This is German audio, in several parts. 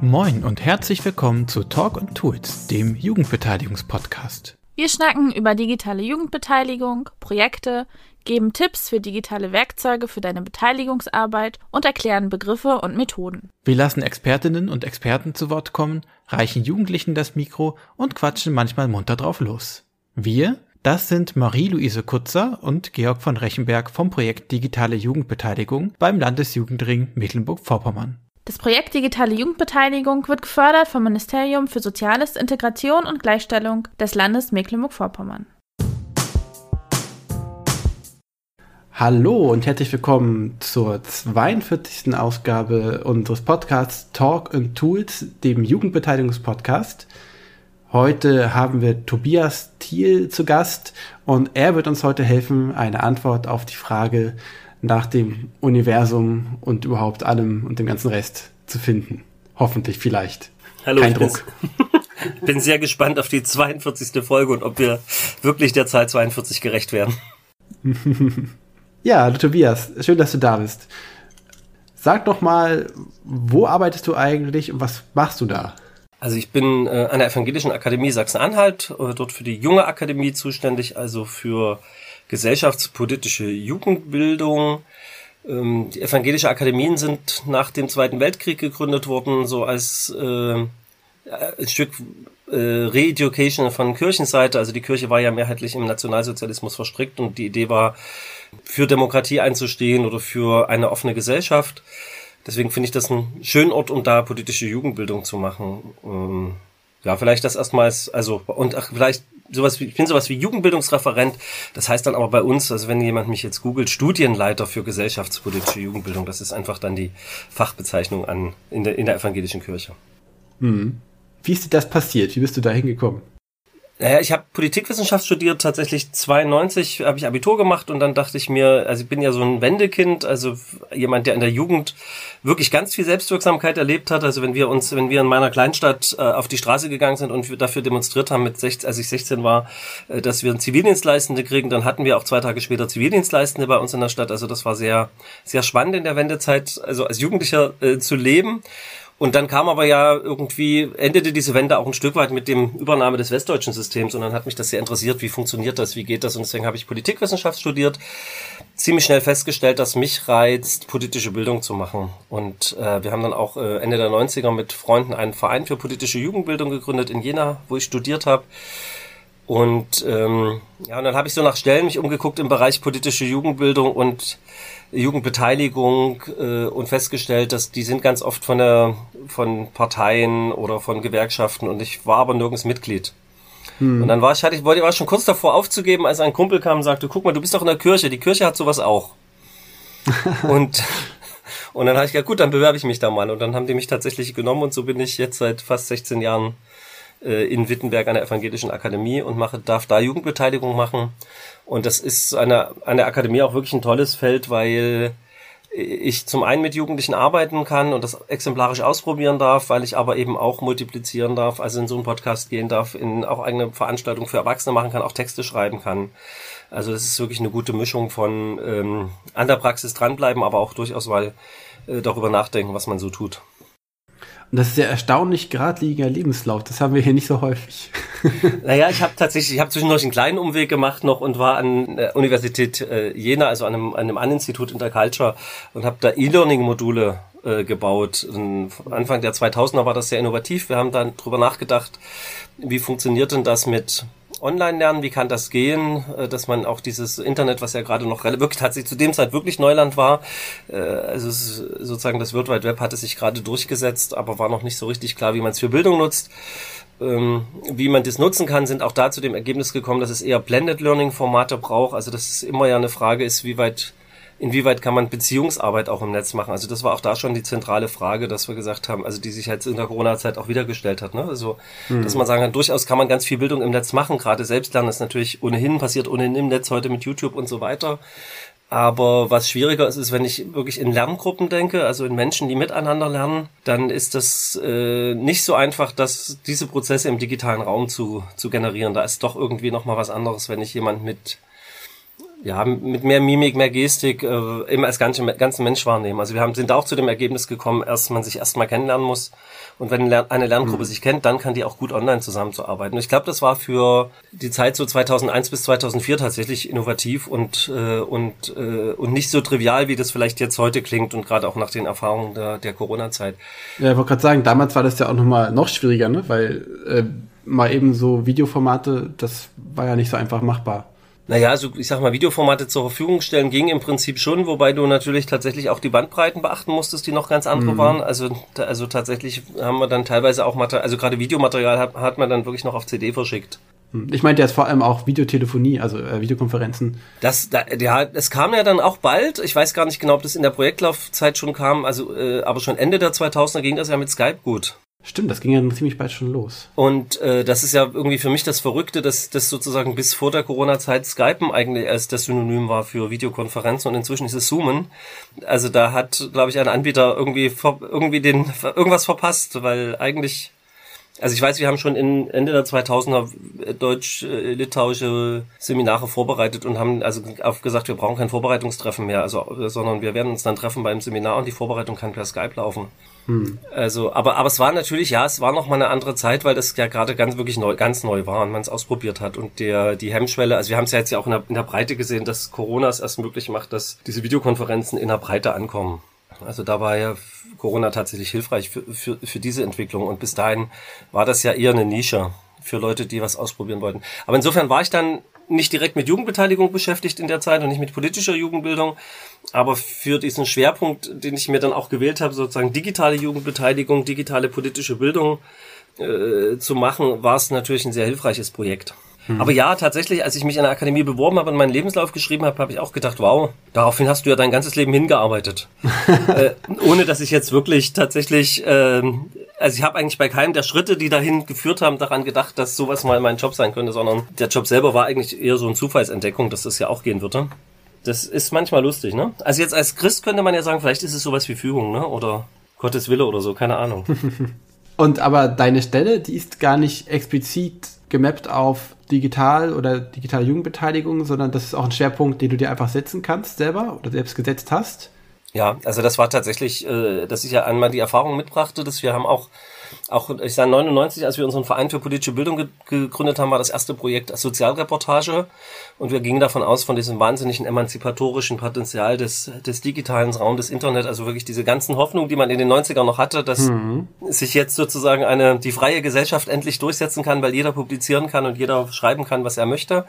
Moin und herzlich willkommen zu Talk und Tools, dem Jugendbeteiligungspodcast. Wir schnacken über digitale Jugendbeteiligung, Projekte, geben Tipps für digitale Werkzeuge für deine Beteiligungsarbeit und erklären Begriffe und Methoden. Wir lassen Expertinnen und Experten zu Wort kommen, reichen Jugendlichen das Mikro und quatschen manchmal munter drauf los. Wir, das sind Marie-Louise Kutzer und Georg von Rechenberg vom Projekt Digitale Jugendbeteiligung beim Landesjugendring Mecklenburg-Vorpommern. Das Projekt Digitale Jugendbeteiligung wird gefördert vom Ministerium für Soziales, Integration und Gleichstellung des Landes Mecklenburg-Vorpommern. Hallo und herzlich willkommen zur 42. Ausgabe unseres Podcasts Talk and Tools, dem Jugendbeteiligungspodcast. Heute haben wir Tobias Thiel zu Gast und er wird uns heute helfen, eine Antwort auf die Frage nach dem Universum und überhaupt allem und dem ganzen Rest zu finden. Hoffentlich, vielleicht. Hallo, Kein Druck. Bin, bin sehr gespannt auf die 42. Folge und ob wir wirklich der Zahl 42 gerecht werden. ja, Tobias, schön, dass du da bist. Sag doch mal, wo arbeitest du eigentlich und was machst du da? Also ich bin äh, an der Evangelischen Akademie Sachsen-Anhalt, äh, dort für die junge Akademie zuständig, also für gesellschaftspolitische Jugendbildung. Ähm, die evangelische Akademien sind nach dem Zweiten Weltkrieg gegründet worden, so als äh, ein Stück äh, Re-Education von Kirchenseite. Also die Kirche war ja mehrheitlich im Nationalsozialismus verstrickt und die Idee war, für Demokratie einzustehen oder für eine offene Gesellschaft. Deswegen finde ich das einen schönen Ort, um da politische Jugendbildung zu machen. Ähm, ja, vielleicht das erstmals, also, und ach, vielleicht sowas wie, ich bin sowas wie Jugendbildungsreferent. Das heißt dann aber bei uns, also wenn jemand mich jetzt googelt, Studienleiter für gesellschaftspolitische Jugendbildung, das ist einfach dann die Fachbezeichnung an, in der, in der evangelischen Kirche. Hm. Wie ist dir das passiert? Wie bist du da hingekommen? Naja, ich habe Politikwissenschaft studiert, tatsächlich 92 habe ich Abitur gemacht und dann dachte ich mir, also ich bin ja so ein Wendekind, also jemand, der in der Jugend wirklich ganz viel Selbstwirksamkeit erlebt hat. Also wenn wir uns, wenn wir in meiner Kleinstadt äh, auf die Straße gegangen sind und dafür demonstriert haben, mit 16, als ich 16 war, äh, dass wir einen Zivildienstleistende kriegen, dann hatten wir auch zwei Tage später Zivildienstleistende bei uns in der Stadt. Also das war sehr, sehr spannend in der Wendezeit, also als Jugendlicher äh, zu leben. Und dann kam aber ja irgendwie, endete diese Wende auch ein Stück weit mit dem Übernahme des westdeutschen Systems und dann hat mich das sehr interessiert, wie funktioniert das, wie geht das und deswegen habe ich Politikwissenschaft studiert, ziemlich schnell festgestellt, dass mich reizt, politische Bildung zu machen. Und äh, wir haben dann auch äh, Ende der 90er mit Freunden einen Verein für politische Jugendbildung gegründet in Jena, wo ich studiert habe. Und ähm, ja, und dann habe ich so nach Stellen mich umgeguckt im Bereich politische Jugendbildung und Jugendbeteiligung äh, und festgestellt, dass die sind ganz oft von der von Parteien oder von Gewerkschaften und ich war aber nirgends Mitglied. Hm. Und dann war ich, hatte ich wollte, war schon kurz davor aufzugeben, als ein Kumpel kam und sagte, guck mal, du bist doch in der Kirche, die Kirche hat sowas auch. und und dann habe ich gesagt, gut, dann bewerbe ich mich da mal. Und dann haben die mich tatsächlich genommen und so bin ich jetzt seit fast 16 Jahren äh, in Wittenberg an der Evangelischen Akademie und mache, darf da Jugendbeteiligung machen. Und das ist eine, an der Akademie auch wirklich ein tolles Feld, weil ich zum einen mit Jugendlichen arbeiten kann und das exemplarisch ausprobieren darf, weil ich aber eben auch multiplizieren darf, also in so einen Podcast gehen darf, in auch eigene Veranstaltungen für Erwachsene machen kann, auch Texte schreiben kann. Also das ist wirklich eine gute Mischung von ähm, an der Praxis dranbleiben, aber auch durchaus mal äh, darüber nachdenken, was man so tut. Das ist ja erstaunlich geradliniger Lebenslauf. Das haben wir hier nicht so häufig. naja, ich habe tatsächlich, ich habe zwischendurch einen kleinen Umweg gemacht noch und war an der Universität äh, Jena, also an einem, an einem An-Institut Interculture und habe da E-Learning-Module äh, gebaut. Und Anfang der 2000er war das sehr innovativ. Wir haben dann drüber nachgedacht, wie funktioniert denn das mit online lernen, wie kann das gehen, äh, dass man auch dieses Internet, was ja gerade noch wirklich tatsächlich zu dem Zeit wirklich Neuland war, äh, also sozusagen das World Wide Web hatte sich gerade durchgesetzt, aber war noch nicht so richtig klar, wie man es für Bildung nutzt. Ähm, wie man das nutzen kann, sind auch da zu dem Ergebnis gekommen, dass es eher Blended Learning Formate braucht, also dass es immer ja eine Frage ist, wie weit inwieweit kann man Beziehungsarbeit auch im Netz machen? Also das war auch da schon die zentrale Frage, dass wir gesagt haben, also die sich halt in der Corona-Zeit auch wieder gestellt hat. Ne? Also mhm. dass man sagen kann, durchaus kann man ganz viel Bildung im Netz machen. Gerade Selbstlernen ist natürlich ohnehin passiert ohnehin im Netz heute mit YouTube und so weiter. Aber was schwieriger ist, ist, wenn ich wirklich in Lerngruppen denke, also in Menschen, die miteinander lernen, dann ist das äh, nicht so einfach, dass diese Prozesse im digitalen Raum zu, zu generieren. Da ist doch irgendwie nochmal was anderes, wenn ich jemand mit ja, mit mehr Mimik, mehr Gestik, äh, eben als ganze, ganzen Mensch wahrnehmen. Also wir haben, sind auch zu dem Ergebnis gekommen, dass man sich erstmal kennenlernen muss. Und wenn eine Lerngruppe mhm. sich kennt, dann kann die auch gut online zusammenzuarbeiten. Und ich glaube, das war für die Zeit so 2001 bis 2004 tatsächlich innovativ und, äh, und, äh, und nicht so trivial, wie das vielleicht jetzt heute klingt und gerade auch nach den Erfahrungen der, der Corona-Zeit. Ja, ich wollte gerade sagen, damals war das ja auch nochmal noch schwieriger, ne? weil äh, mal eben so Videoformate, das war ja nicht so einfach machbar. Naja, also ich sag mal, Videoformate zur Verfügung stellen ging im Prinzip schon, wobei du natürlich tatsächlich auch die Bandbreiten beachten musstest, die noch ganz andere mhm. waren. Also, also tatsächlich haben wir dann teilweise auch Material, also gerade Videomaterial hat, hat man dann wirklich noch auf CD verschickt. Hm. Ich meinte jetzt vor allem auch Videotelefonie, also äh, Videokonferenzen. Das, da, ja, es kam ja dann auch bald. Ich weiß gar nicht genau, ob das in der Projektlaufzeit schon kam, also äh, aber schon Ende der 2000er ging das ja mit Skype gut. Stimmt, das ging ja ziemlich bald schon los. Und äh, das ist ja irgendwie für mich das Verrückte, dass das sozusagen bis vor der Corona-Zeit Skypen eigentlich als das Synonym war für Videokonferenzen und inzwischen ist es Zoomen. Also da hat, glaube ich, ein Anbieter irgendwie irgendwie den irgendwas verpasst, weil eigentlich also ich weiß, wir haben schon in Ende der 2000er deutsch-litauische Seminare vorbereitet und haben also gesagt, wir brauchen kein Vorbereitungstreffen mehr, also sondern wir werden uns dann treffen beim Seminar und die Vorbereitung kann per Skype laufen. Hm. Also, aber aber es war natürlich, ja, es war noch mal eine andere Zeit, weil das ja gerade ganz wirklich neu, ganz neu war und man es ausprobiert hat und der die Hemmschwelle, also wir haben es ja jetzt ja auch in der, in der Breite gesehen, dass Corona es erst möglich macht, dass diese Videokonferenzen in der Breite ankommen. Also da war ja Corona tatsächlich hilfreich für, für, für diese Entwicklung. Und bis dahin war das ja eher eine Nische für Leute, die was ausprobieren wollten. Aber insofern war ich dann nicht direkt mit Jugendbeteiligung beschäftigt in der Zeit und nicht mit politischer Jugendbildung, aber für diesen Schwerpunkt, den ich mir dann auch gewählt habe, sozusagen digitale Jugendbeteiligung, digitale politische Bildung äh, zu machen, war es natürlich ein sehr hilfreiches Projekt. Hm. Aber ja, tatsächlich, als ich mich an der Akademie beworben habe und meinen Lebenslauf geschrieben habe, habe ich auch gedacht, wow, daraufhin hast du ja dein ganzes Leben hingearbeitet. äh, ohne dass ich jetzt wirklich tatsächlich, äh, also ich habe eigentlich bei keinem der Schritte, die dahin geführt haben, daran gedacht, dass sowas mal mein Job sein könnte, sondern der Job selber war eigentlich eher so eine Zufallsentdeckung, dass das ja auch gehen würde. Das ist manchmal lustig, ne? Also jetzt als Christ könnte man ja sagen, vielleicht ist es sowas wie Fügung, ne? Oder Gottes Wille oder so, keine Ahnung. Und aber deine Stelle, die ist gar nicht explizit gemappt auf digital oder digitale Jugendbeteiligung, sondern das ist auch ein Schwerpunkt, den du dir einfach setzen kannst selber oder selbst gesetzt hast. Ja, also das war tatsächlich, äh, dass ich ja einmal die Erfahrung mitbrachte, dass wir haben auch auch, ich sage 99, als wir unseren Verein für politische Bildung ge gegründet haben, war das erste Projekt Sozialreportage. Und wir gingen davon aus, von diesem wahnsinnigen emanzipatorischen Potenzial des, des digitalen Raums, des Internet, also wirklich diese ganzen Hoffnungen, die man in den 90ern noch hatte, dass mhm. sich jetzt sozusagen eine, die freie Gesellschaft endlich durchsetzen kann, weil jeder publizieren kann und jeder schreiben kann, was er möchte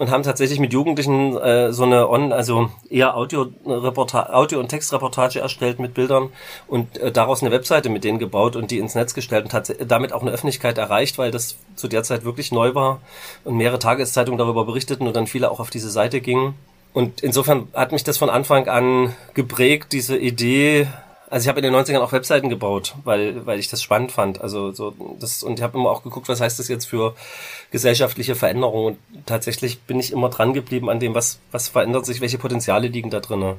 und haben tatsächlich mit Jugendlichen äh, so eine on, also eher Audio, Audio und Textreportage erstellt mit Bildern und äh, daraus eine Webseite mit denen gebaut und die ins Netz gestellt und hat damit auch eine Öffentlichkeit erreicht, weil das zu der Zeit wirklich neu war und mehrere Tageszeitungen darüber berichteten und dann viele auch auf diese Seite gingen. Und insofern hat mich das von Anfang an geprägt, diese Idee, also ich habe in den 90ern auch Webseiten gebaut, weil, weil ich das spannend fand. Also so das und ich habe immer auch geguckt, was heißt das jetzt für gesellschaftliche Veränderungen. Und tatsächlich bin ich immer dran geblieben an dem, was, was verändert sich, welche Potenziale liegen da drinnen.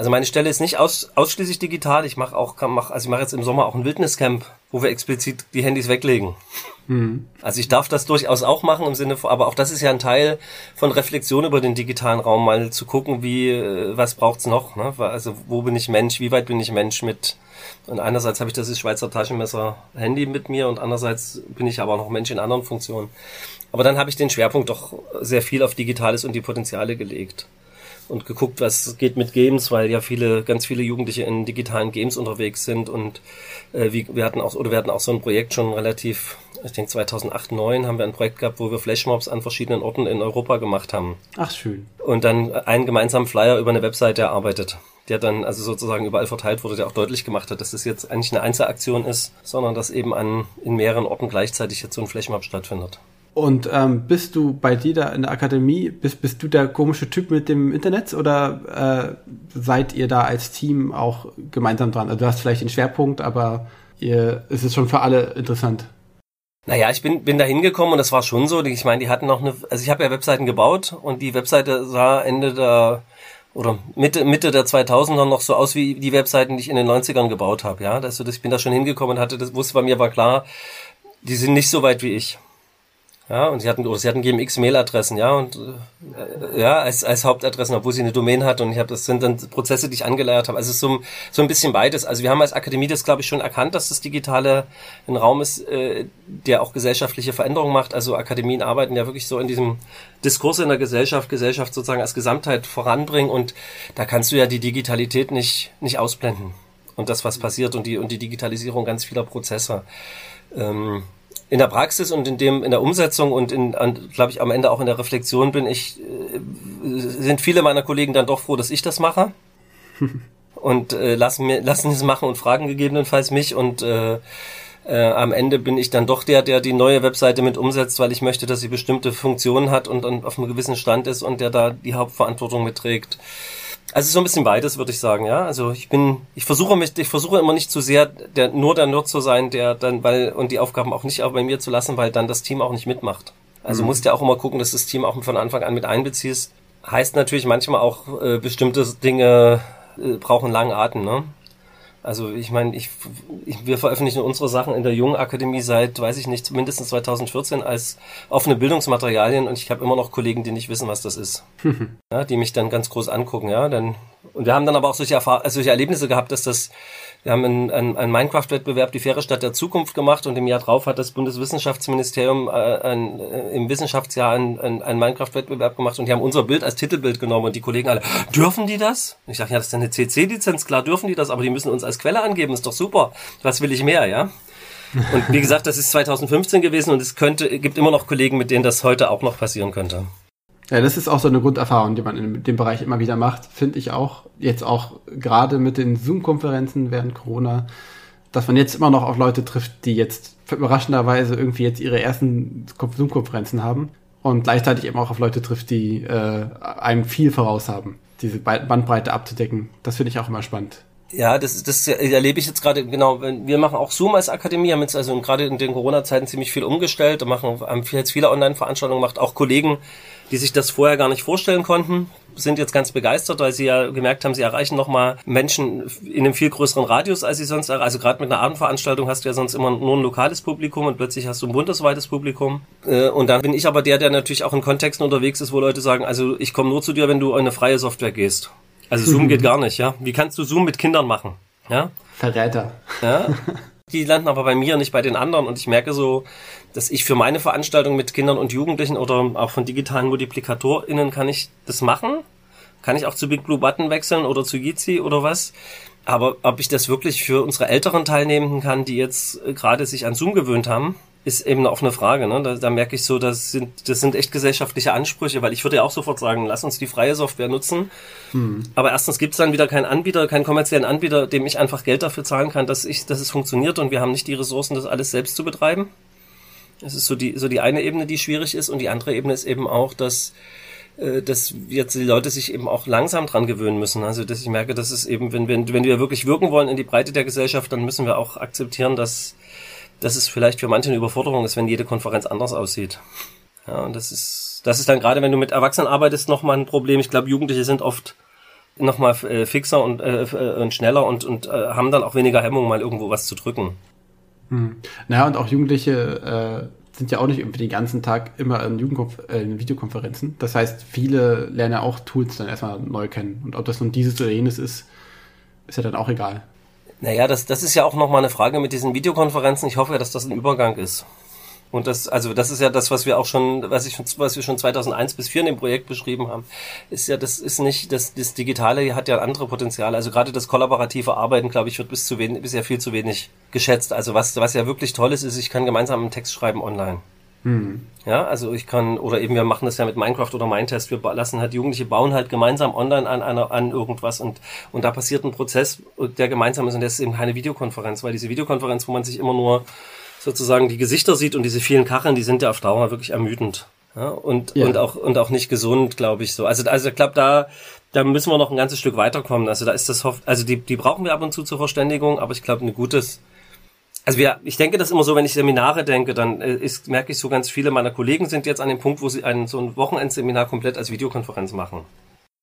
Also meine Stelle ist nicht aus, ausschließlich digital. Ich mache auch, mach, also ich mache jetzt im Sommer auch ein Wildniscamp, wo wir explizit die Handys weglegen. Mhm. Also ich darf das durchaus auch machen im Sinne von, aber auch das ist ja ein Teil von Reflexion über den digitalen Raum, mal zu gucken, wie, äh, was braucht's noch, ne? Also wo bin ich Mensch, wie weit bin ich Mensch mit, und einerseits habe ich das Schweizer Taschenmesser Handy mit mir und andererseits bin ich aber auch noch Mensch in anderen Funktionen. Aber dann habe ich den Schwerpunkt doch sehr viel auf Digitales und die Potenziale gelegt und geguckt, was geht mit Games, weil ja viele, ganz viele Jugendliche in digitalen Games unterwegs sind und äh, wie, wir hatten auch, oder wir hatten auch so ein Projekt schon relativ, ich denke 2008, 2009 haben wir ein Projekt gehabt, wo wir Flashmobs an verschiedenen Orten in Europa gemacht haben. Ach schön. Und dann einen gemeinsamen Flyer über eine Webseite erarbeitet, der dann also sozusagen überall verteilt wurde, der auch deutlich gemacht hat, dass das jetzt eigentlich eine Einzelaktion ist, sondern dass eben an, in mehreren Orten gleichzeitig jetzt so ein Flashmob stattfindet. Und ähm, bist du bei dir da in der Akademie, bist, bist du der komische Typ mit dem Internet oder äh, seid ihr da als Team auch gemeinsam dran? Also du hast vielleicht den Schwerpunkt, aber ihr, es ist schon für alle interessant. Naja, ich bin, bin da hingekommen und das war schon so. Ich meine, die hatten noch eine, also ich habe ja Webseiten gebaut und die Webseite sah Ende der oder Mitte, Mitte der 2000er noch so aus wie die Webseiten, die ich in den 90ern gebaut habe. Ja, also ich bin da schon hingekommen und hatte, das wusste bei mir war klar, die sind nicht so weit wie ich. Ja, und sie hatten, sie hatten GMX-Mail-Adressen, ja, und äh, ja, als, als Hauptadressen, obwohl sie eine Domain hat. Und ich habe das sind dann Prozesse, die ich angeleiert habe. Also so, so ein bisschen beides. Also wir haben als Akademie das, glaube ich, schon erkannt, dass das Digitale ein Raum ist, äh, der auch gesellschaftliche Veränderungen macht. Also Akademien arbeiten ja wirklich so in diesem Diskurs in der Gesellschaft, Gesellschaft sozusagen als Gesamtheit voranbringen. Und da kannst du ja die Digitalität nicht, nicht ausblenden. Und das, was passiert und die, und die Digitalisierung ganz vieler Prozesse. Ähm, in der Praxis und in dem in der Umsetzung und in glaube ich am Ende auch in der Reflexion bin ich äh, sind viele meiner Kollegen dann doch froh, dass ich das mache und äh, lassen mir lassen es machen und fragen gegebenenfalls mich und äh, äh, am Ende bin ich dann doch der, der die neue Webseite mit umsetzt, weil ich möchte, dass sie bestimmte Funktionen hat und, und auf einem gewissen Stand ist und der da die Hauptverantwortung mitträgt. Also so ein bisschen beides, würde ich sagen, ja. Also ich bin, ich versuche mich, ich versuche immer nicht zu sehr der, nur der Nerd zu sein, der dann, weil, und die Aufgaben auch nicht auch bei mir zu lassen, weil dann das Team auch nicht mitmacht. Also mhm. musst ja auch immer gucken, dass das Team auch von Anfang an mit einbeziehst. Heißt natürlich manchmal auch, äh, bestimmte Dinge äh, brauchen langen Atem, ne? Also ich meine, ich, ich, wir veröffentlichen unsere Sachen in der Jungen Akademie seit, weiß ich nicht, mindestens 2014 als offene Bildungsmaterialien und ich habe immer noch Kollegen, die nicht wissen, was das ist. ja, die mich dann ganz groß angucken, ja. Dann, und wir haben dann aber auch solche, Erfahr solche Erlebnisse gehabt, dass das wir haben einen, einen, Minecraft-Wettbewerb, die faire Stadt der Zukunft gemacht und im Jahr drauf hat das Bundeswissenschaftsministerium äh, ein, äh, im Wissenschaftsjahr einen, einen, einen Minecraft-Wettbewerb gemacht und die haben unser Bild als Titelbild genommen und die Kollegen alle, dürfen die das? Ich sage, ja, das ist eine CC-Lizenz, klar dürfen die das, aber die müssen uns als Quelle angeben, ist doch super. Was will ich mehr, ja? Und wie gesagt, das ist 2015 gewesen und es könnte, gibt immer noch Kollegen, mit denen das heute auch noch passieren könnte. Ja, das ist auch so eine Grunderfahrung, die man in dem Bereich immer wieder macht, finde ich auch. Jetzt auch gerade mit den Zoom-Konferenzen während Corona, dass man jetzt immer noch auf Leute trifft, die jetzt überraschenderweise irgendwie jetzt ihre ersten Zoom-Konferenzen haben und gleichzeitig eben auch auf Leute trifft, die äh, einem viel voraus haben, diese Bandbreite abzudecken. Das finde ich auch immer spannend. Ja, das, das erlebe ich jetzt gerade, genau, wir machen auch Zoom als Akademie, haben jetzt also gerade in den Corona-Zeiten ziemlich viel umgestellt, machen, haben jetzt viele Online-Veranstaltungen gemacht, auch Kollegen, die sich das vorher gar nicht vorstellen konnten, sind jetzt ganz begeistert, weil sie ja gemerkt haben, sie erreichen nochmal Menschen in einem viel größeren Radius, als sie sonst. Also gerade mit einer Abendveranstaltung hast du ja sonst immer nur ein lokales Publikum und plötzlich hast du ein bundesweites Publikum. Äh, und dann bin ich aber der, der natürlich auch in Kontexten unterwegs ist, wo Leute sagen, also ich komme nur zu dir, wenn du in eine freie Software gehst. Also Zoom geht gar nicht, ja. Wie kannst du Zoom mit Kindern machen? Ja. Verräter. Ja. Die landen aber bei mir, nicht bei den anderen. Und ich merke so, dass ich für meine Veranstaltung mit Kindern und Jugendlichen oder auch von digitalen MultiplikatorInnen kann ich das machen. Kann ich auch zu Big Blue Button wechseln oder zu Jitsi oder was. Aber ob ich das wirklich für unsere älteren Teilnehmenden kann, die jetzt äh, gerade sich an Zoom gewöhnt haben, ist eben eine offene Frage. Ne? Da, da merke ich so, das sind, das sind echt gesellschaftliche Ansprüche, weil ich würde ja auch sofort sagen, lass uns die freie Software nutzen. Hm. Aber erstens gibt es dann wieder keinen Anbieter, keinen kommerziellen Anbieter, dem ich einfach Geld dafür zahlen kann, dass, ich, dass es funktioniert und wir haben nicht die Ressourcen, das alles selbst zu betreiben. Das ist so die, so die eine Ebene, die schwierig ist und die andere Ebene ist eben auch, dass äh, dass jetzt die Leute sich eben auch langsam dran gewöhnen müssen. Also dass ich merke, dass es eben, wenn, wenn, wenn wir wirklich wirken wollen in die Breite der Gesellschaft, dann müssen wir auch akzeptieren, dass dass es vielleicht für manche eine Überforderung ist, wenn jede Konferenz anders aussieht. Ja, und das ist, das ist dann gerade, wenn du mit Erwachsenen arbeitest, nochmal ein Problem. Ich glaube, Jugendliche sind oft nochmal äh, fixer und, äh, äh, und schneller und, und äh, haben dann auch weniger Hemmung, mal irgendwo was zu drücken. Hm. Naja, und auch Jugendliche äh, sind ja auch nicht irgendwie den ganzen Tag immer in, Jugendkonf äh, in Videokonferenzen. Das heißt, viele lernen ja auch Tools dann erstmal neu kennen. Und ob das nun dieses oder jenes ist, ist ja dann auch egal. Naja, das, das ist ja auch nochmal eine Frage mit diesen Videokonferenzen. Ich hoffe ja, dass das ein Übergang ist. Und das, also das ist ja das, was wir auch schon, was ich, was wir schon 2001 bis 2004 in dem Projekt beschrieben haben, ist ja, das ist nicht, das, das Digitale hat ja andere Potenziale. Also gerade das kollaborative Arbeiten, glaube ich, wird bis zu wenig, bisher viel zu wenig geschätzt. Also was, was ja wirklich toll ist, ist, ich kann gemeinsam einen Text schreiben online. Mhm. Ja, also ich kann, oder eben wir machen das ja mit Minecraft oder Mindtest, wir lassen halt Jugendliche bauen halt gemeinsam online an einer, an irgendwas und, und da passiert ein Prozess, der gemeinsam ist und das ist eben keine Videokonferenz, weil diese Videokonferenz, wo man sich immer nur sozusagen die Gesichter sieht und diese vielen Kacheln, die sind ja auf Dauer wirklich ermüdend. Ja, und, ja. und auch, und auch nicht gesund, glaube ich so. Also, also ich glaube, da, da müssen wir noch ein ganzes Stück weiterkommen. Also da ist das, also die, die brauchen wir ab und zu zur Verständigung, aber ich glaube, ein gutes, also wir, ich denke das immer so, wenn ich Seminare denke, dann äh, ist, merke ich so ganz viele meiner Kollegen sind jetzt an dem Punkt, wo sie ein, so ein Wochenendseminar komplett als Videokonferenz machen.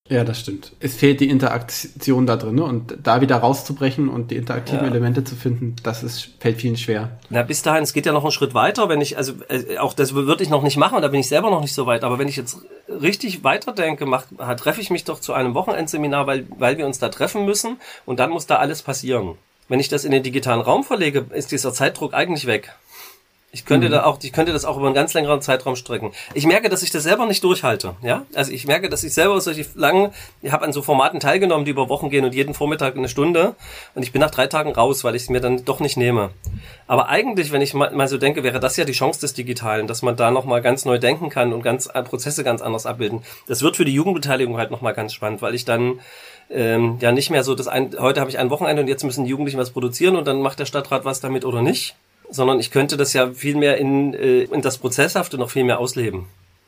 Ja, das stimmt. Es fehlt die Interaktion da drin ne? und da wieder rauszubrechen und die interaktiven ja. Elemente zu finden, das ist, fällt vielen schwer. Na, bis dahin, es geht ja noch einen Schritt weiter, wenn ich, also äh, auch das würde ich noch nicht machen, da bin ich selber noch nicht so weit, aber wenn ich jetzt richtig weiterdenke, mach, treffe ich mich doch zu einem Wochenendseminar, weil, weil wir uns da treffen müssen und dann muss da alles passieren. Wenn ich das in den digitalen Raum verlege, ist dieser Zeitdruck eigentlich weg. Ich könnte mhm. da auch, ich könnte das auch über einen ganz längeren Zeitraum strecken. Ich merke, dass ich das selber nicht durchhalte. Ja, also ich merke, dass ich selber solche langen, ich habe an so Formaten teilgenommen, die über Wochen gehen und jeden Vormittag eine Stunde. Und ich bin nach drei Tagen raus, weil ich es mir dann doch nicht nehme. Aber eigentlich, wenn ich mal, mal so denke, wäre das ja die Chance des Digitalen, dass man da noch mal ganz neu denken kann und ganz äh, Prozesse ganz anders abbilden. Das wird für die Jugendbeteiligung halt noch mal ganz spannend, weil ich dann ähm, ja nicht mehr so das ein, heute habe ich ein Wochenende und jetzt müssen die Jugendlichen was produzieren und dann macht der Stadtrat was damit oder nicht sondern ich könnte das ja viel mehr in, äh, in das Prozesshafte noch viel mehr ausleben.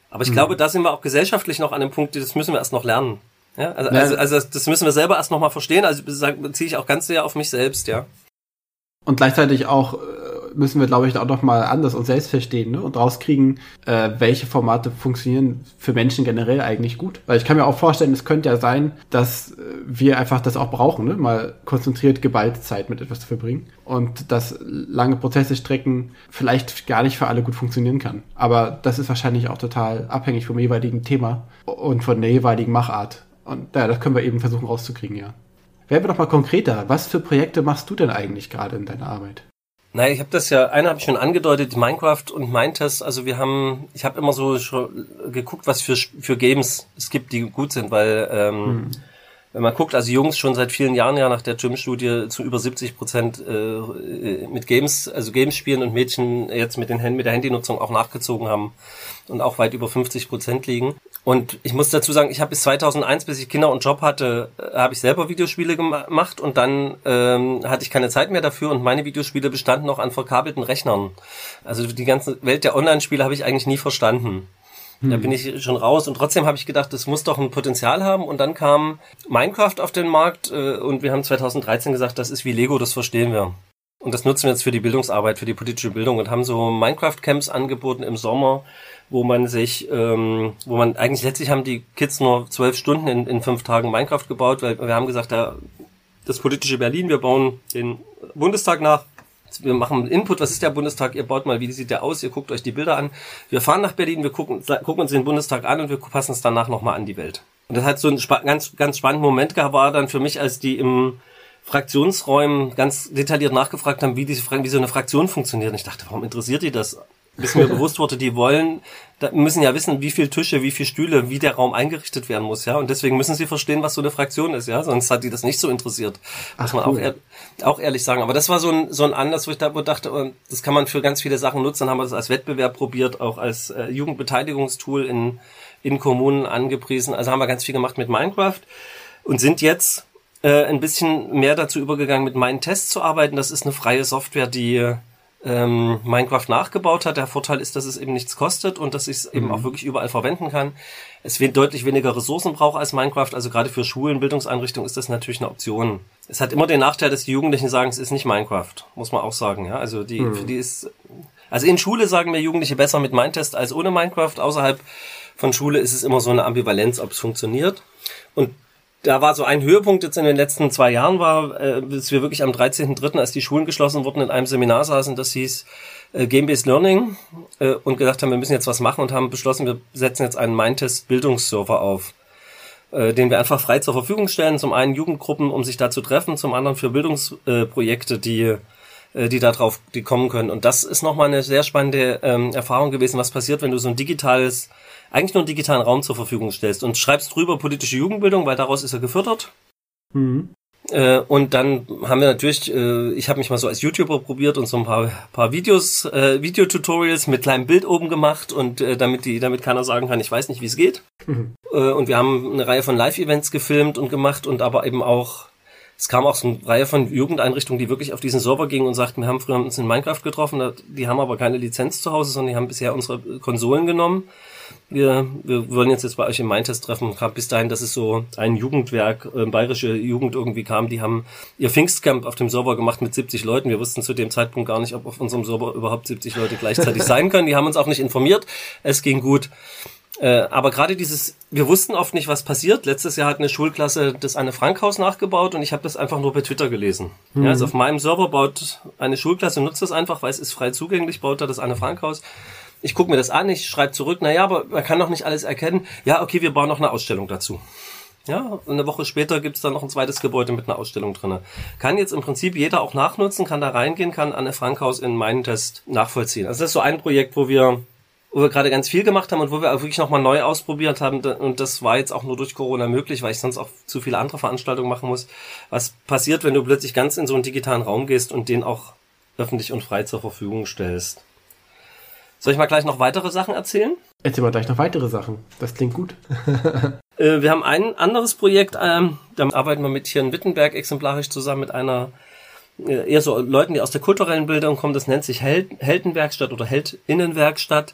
Aber ich mhm. glaube, da sind wir auch gesellschaftlich noch an einem Punkt, das müssen wir erst noch lernen. Ja, also, ja. also, also das müssen wir selber erst noch mal verstehen. Also beziehe ich auch ganz sehr auf mich selbst, ja. Und gleichzeitig auch äh, müssen wir, glaube ich, auch noch mal anders und selbst verstehen ne? und rauskriegen, äh, welche Formate funktionieren für Menschen generell eigentlich gut. Weil ich kann mir auch vorstellen, es könnte ja sein, dass äh, wir einfach das auch brauchen, ne? mal konzentriert geballte Zeit mit etwas zu verbringen und dass lange Prozesse strecken vielleicht gar nicht für alle gut funktionieren kann. Aber das ist wahrscheinlich auch total abhängig vom jeweiligen Thema und von der jeweiligen Machart. Und ja, das können wir eben versuchen rauszukriegen, ja. Werden wir doch mal konkreter. Was für Projekte machst du denn eigentlich gerade in deiner Arbeit? Naja, ich habe das ja, einer habe ich schon angedeutet, Minecraft und Mindtest. Also wir haben, ich habe immer so geguckt, was für für Games es gibt, die gut sind, weil ähm, hm. wenn man guckt, also Jungs schon seit vielen Jahren ja nach der Gym-Studie zu über 70 Prozent äh, mit Games, also Games spielen und Mädchen jetzt mit den mit der Handynutzung auch nachgezogen haben und auch weit über 50 Prozent liegen. Und ich muss dazu sagen, ich habe bis 2001, bis ich Kinder und Job hatte, äh, habe ich selber Videospiele gemacht und dann ähm, hatte ich keine Zeit mehr dafür und meine Videospiele bestanden noch an verkabelten Rechnern. Also die ganze Welt der Online-Spiele habe ich eigentlich nie verstanden. Da hm. bin ich schon raus und trotzdem habe ich gedacht, das muss doch ein Potenzial haben und dann kam Minecraft auf den Markt äh, und wir haben 2013 gesagt, das ist wie Lego, das verstehen wir. Und das nutzen wir jetzt für die Bildungsarbeit, für die politische Bildung und haben so Minecraft-Camps angeboten im Sommer, wo man sich, ähm, wo man eigentlich letztlich haben die Kids nur zwölf Stunden in, in fünf Tagen Minecraft gebaut, weil wir haben gesagt, da, das politische Berlin, wir bauen den Bundestag nach, wir machen Input, was ist der Bundestag, ihr baut mal, wie sieht der aus, ihr guckt euch die Bilder an. Wir fahren nach Berlin, wir gucken, gucken uns den Bundestag an und wir passen es danach nochmal an die Welt. Und das hat so einen ganz, ganz spannenden Moment gehabt, war dann für mich, als die im Fraktionsräumen ganz detailliert nachgefragt haben, wie diese, wie so eine Fraktion funktioniert. Und ich dachte, warum interessiert die das? bis mir bewusst wurde, die wollen, da müssen ja wissen, wie viel Tische, wie viel Stühle, wie der Raum eingerichtet werden muss, ja. Und deswegen müssen sie verstehen, was so eine Fraktion ist, ja. Sonst hat die das nicht so interessiert. Muss man cool. auch, ehr, auch ehrlich sagen. Aber das war so ein, so ein Anlass, wo ich da wo dachte, oh, das kann man für ganz viele Sachen nutzen. Dann haben wir das als Wettbewerb probiert, auch als äh, Jugendbeteiligungstool in, in Kommunen angepriesen. Also haben wir ganz viel gemacht mit Minecraft und sind jetzt äh, ein bisschen mehr dazu übergegangen, mit meinen Tests zu arbeiten. Das ist eine freie Software, die ähm, Minecraft nachgebaut hat. Der Vorteil ist, dass es eben nichts kostet und dass ich es eben mhm. auch wirklich überall verwenden kann. Es wird deutlich weniger Ressourcen braucht als Minecraft, also gerade für Schulen, Bildungseinrichtungen ist das natürlich eine Option. Es hat immer den Nachteil, dass die Jugendlichen sagen, es ist nicht Minecraft, muss man auch sagen. Ja, also die, mhm. für die ist, also in Schule sagen mir Jugendliche besser mit Mindtest als ohne Minecraft. Außerhalb von Schule ist es immer so eine Ambivalenz, ob es funktioniert. Und da war so ein Höhepunkt jetzt in den letzten zwei Jahren war, äh, dass wir wirklich am 13.3., als die Schulen geschlossen wurden, in einem Seminar saßen, das hieß äh, Game-Based Learning äh, und gesagt haben, wir müssen jetzt was machen und haben beschlossen, wir setzen jetzt einen Mindtest Bildungsserver auf, äh, den wir einfach frei zur Verfügung stellen. Zum einen Jugendgruppen, um sich da zu treffen, zum anderen für Bildungsprojekte, äh, die die da drauf, die kommen können. Und das ist nochmal eine sehr spannende ähm, Erfahrung gewesen, was passiert, wenn du so ein digitales eigentlich nur einen digitalen Raum zur Verfügung stellst und schreibst drüber politische Jugendbildung, weil daraus ist er gefördert. Mhm. Äh, und dann haben wir natürlich, äh, ich habe mich mal so als YouTuber probiert und so ein paar, paar Videos, äh, Videotutorials mit kleinem Bild oben gemacht und äh, damit die, damit keiner sagen kann, ich weiß nicht, wie es geht. Mhm. Äh, und wir haben eine Reihe von Live-Events gefilmt und gemacht und aber eben auch es kam auch so eine Reihe von Jugendeinrichtungen, die wirklich auf diesen Server gingen und sagten, wir haben früher uns in Minecraft getroffen, die haben aber keine Lizenz zu Hause, sondern die haben bisher unsere Konsolen genommen wir, wir wollen jetzt, jetzt bei euch im Mindtest treffen. Kam bis dahin, dass es so ein Jugendwerk, äh, bayerische Jugend irgendwie kam. Die haben ihr Pfingstcamp auf dem Server gemacht mit 70 Leuten. Wir wussten zu dem Zeitpunkt gar nicht, ob auf unserem Server überhaupt 70 Leute gleichzeitig sein können. Die haben uns auch nicht informiert. Es ging gut. Äh, aber gerade dieses, wir wussten oft nicht, was passiert. Letztes Jahr hat eine Schulklasse das Anne Frank Haus nachgebaut und ich habe das einfach nur bei Twitter gelesen. Mhm. Ja, also auf meinem Server baut eine Schulklasse, nutzt das einfach, weil es ist frei zugänglich, baut da das Anne Frank Haus. Ich gucke mir das an, ich schreibe zurück, naja, aber man kann doch nicht alles erkennen. Ja, okay, wir bauen noch eine Ausstellung dazu. Ja, eine Woche später gibt's dann noch ein zweites Gebäude mit einer Ausstellung drinne. Kann jetzt im Prinzip jeder auch nachnutzen, kann da reingehen, kann Anne Frank Haus in meinen Test nachvollziehen. Also das ist so ein Projekt, wo wir wo wir gerade ganz viel gemacht haben und wo wir auch wirklich nochmal neu ausprobiert haben. Und das war jetzt auch nur durch Corona möglich, weil ich sonst auch zu viele andere Veranstaltungen machen muss. Was passiert, wenn du plötzlich ganz in so einen digitalen Raum gehst und den auch öffentlich und frei zur Verfügung stellst? Soll ich mal gleich noch weitere Sachen erzählen? Erzähl mal gleich noch weitere Sachen. Das klingt gut. äh, wir haben ein anderes Projekt, ähm, da arbeiten wir mit hier in Wittenberg exemplarisch zusammen mit einer äh, eher so Leuten, die aus der kulturellen Bildung kommen, das nennt sich Held Heldenwerkstatt oder Heldinnenwerkstatt.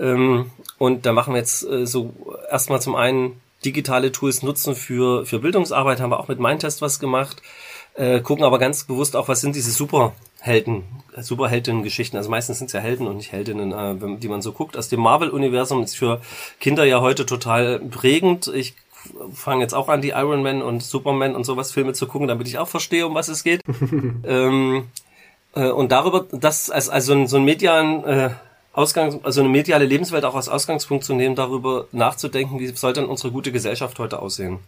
Ähm, und da machen wir jetzt äh, so erstmal zum einen digitale Tools nutzen für, für Bildungsarbeit, haben wir auch mit Mindtest was gemacht, äh, gucken aber ganz bewusst auch, was sind diese Superhelden, Superheldinnen-Geschichten. Also meistens sind es ja Helden und nicht Heldinnen, äh, die man so guckt. Aus dem Marvel-Universum ist für Kinder ja heute total prägend. Ich fange jetzt auch an, die Iron Man und Superman und sowas Filme zu gucken, damit ich auch verstehe, um was es geht. ähm, äh, und darüber, das als also so ein medialen äh, Ausgang, also eine mediale Lebenswelt auch als Ausgangspunkt zu nehmen, darüber nachzudenken, wie soll denn unsere gute Gesellschaft heute aussehen.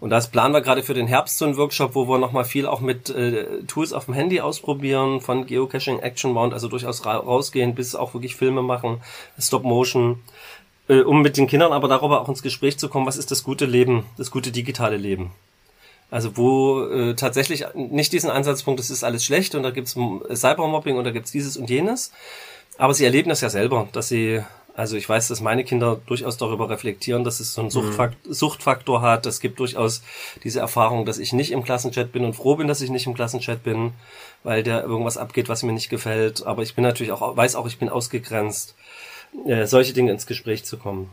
Und das planen wir gerade für den Herbst so einen Workshop, wo wir nochmal viel auch mit äh, Tools auf dem Handy ausprobieren, von Geocaching, Action Mount, also durchaus ra rausgehen, bis auch wirklich Filme machen, Stop Motion, äh, um mit den Kindern aber darüber auch ins Gespräch zu kommen, was ist das gute Leben, das gute digitale Leben. Also wo äh, tatsächlich nicht diesen Ansatzpunkt, es ist alles schlecht und da gibt's Cybermobbing und da gibt's dieses und jenes. Aber sie erleben das ja selber, dass sie, also ich weiß, dass meine Kinder durchaus darüber reflektieren, dass es so einen Suchtfaktor, mhm. Suchtfaktor hat. Es gibt durchaus diese Erfahrung, dass ich nicht im Klassenchat bin und froh bin, dass ich nicht im Klassenchat bin, weil da irgendwas abgeht, was mir nicht gefällt. Aber ich bin natürlich auch, weiß auch, ich bin ausgegrenzt äh, solche Dinge ins Gespräch zu kommen.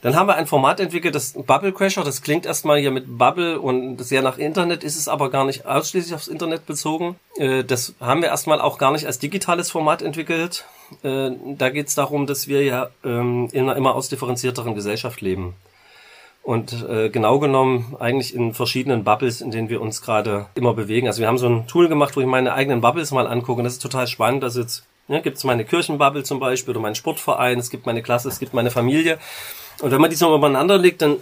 Dann haben wir ein Format entwickelt, das Bubble Crasher. Das klingt erstmal hier mit Bubble und sehr nach Internet, ist es aber gar nicht ausschließlich aufs Internet bezogen. Äh, das haben wir erstmal auch gar nicht als digitales Format entwickelt. Äh, da geht es darum, dass wir ja ähm, in einer immer ausdifferenzierteren Gesellschaft leben. Und äh, genau genommen eigentlich in verschiedenen Bubbles, in denen wir uns gerade immer bewegen. Also wir haben so ein Tool gemacht, wo ich meine eigenen Bubbles mal angucke. Und das ist total spannend. Also jetzt ja, gibt es meine Kirchenbubble zum Beispiel oder meinen Sportverein, es gibt meine Klasse, es gibt meine Familie. Und wenn man die so übereinander legt, dann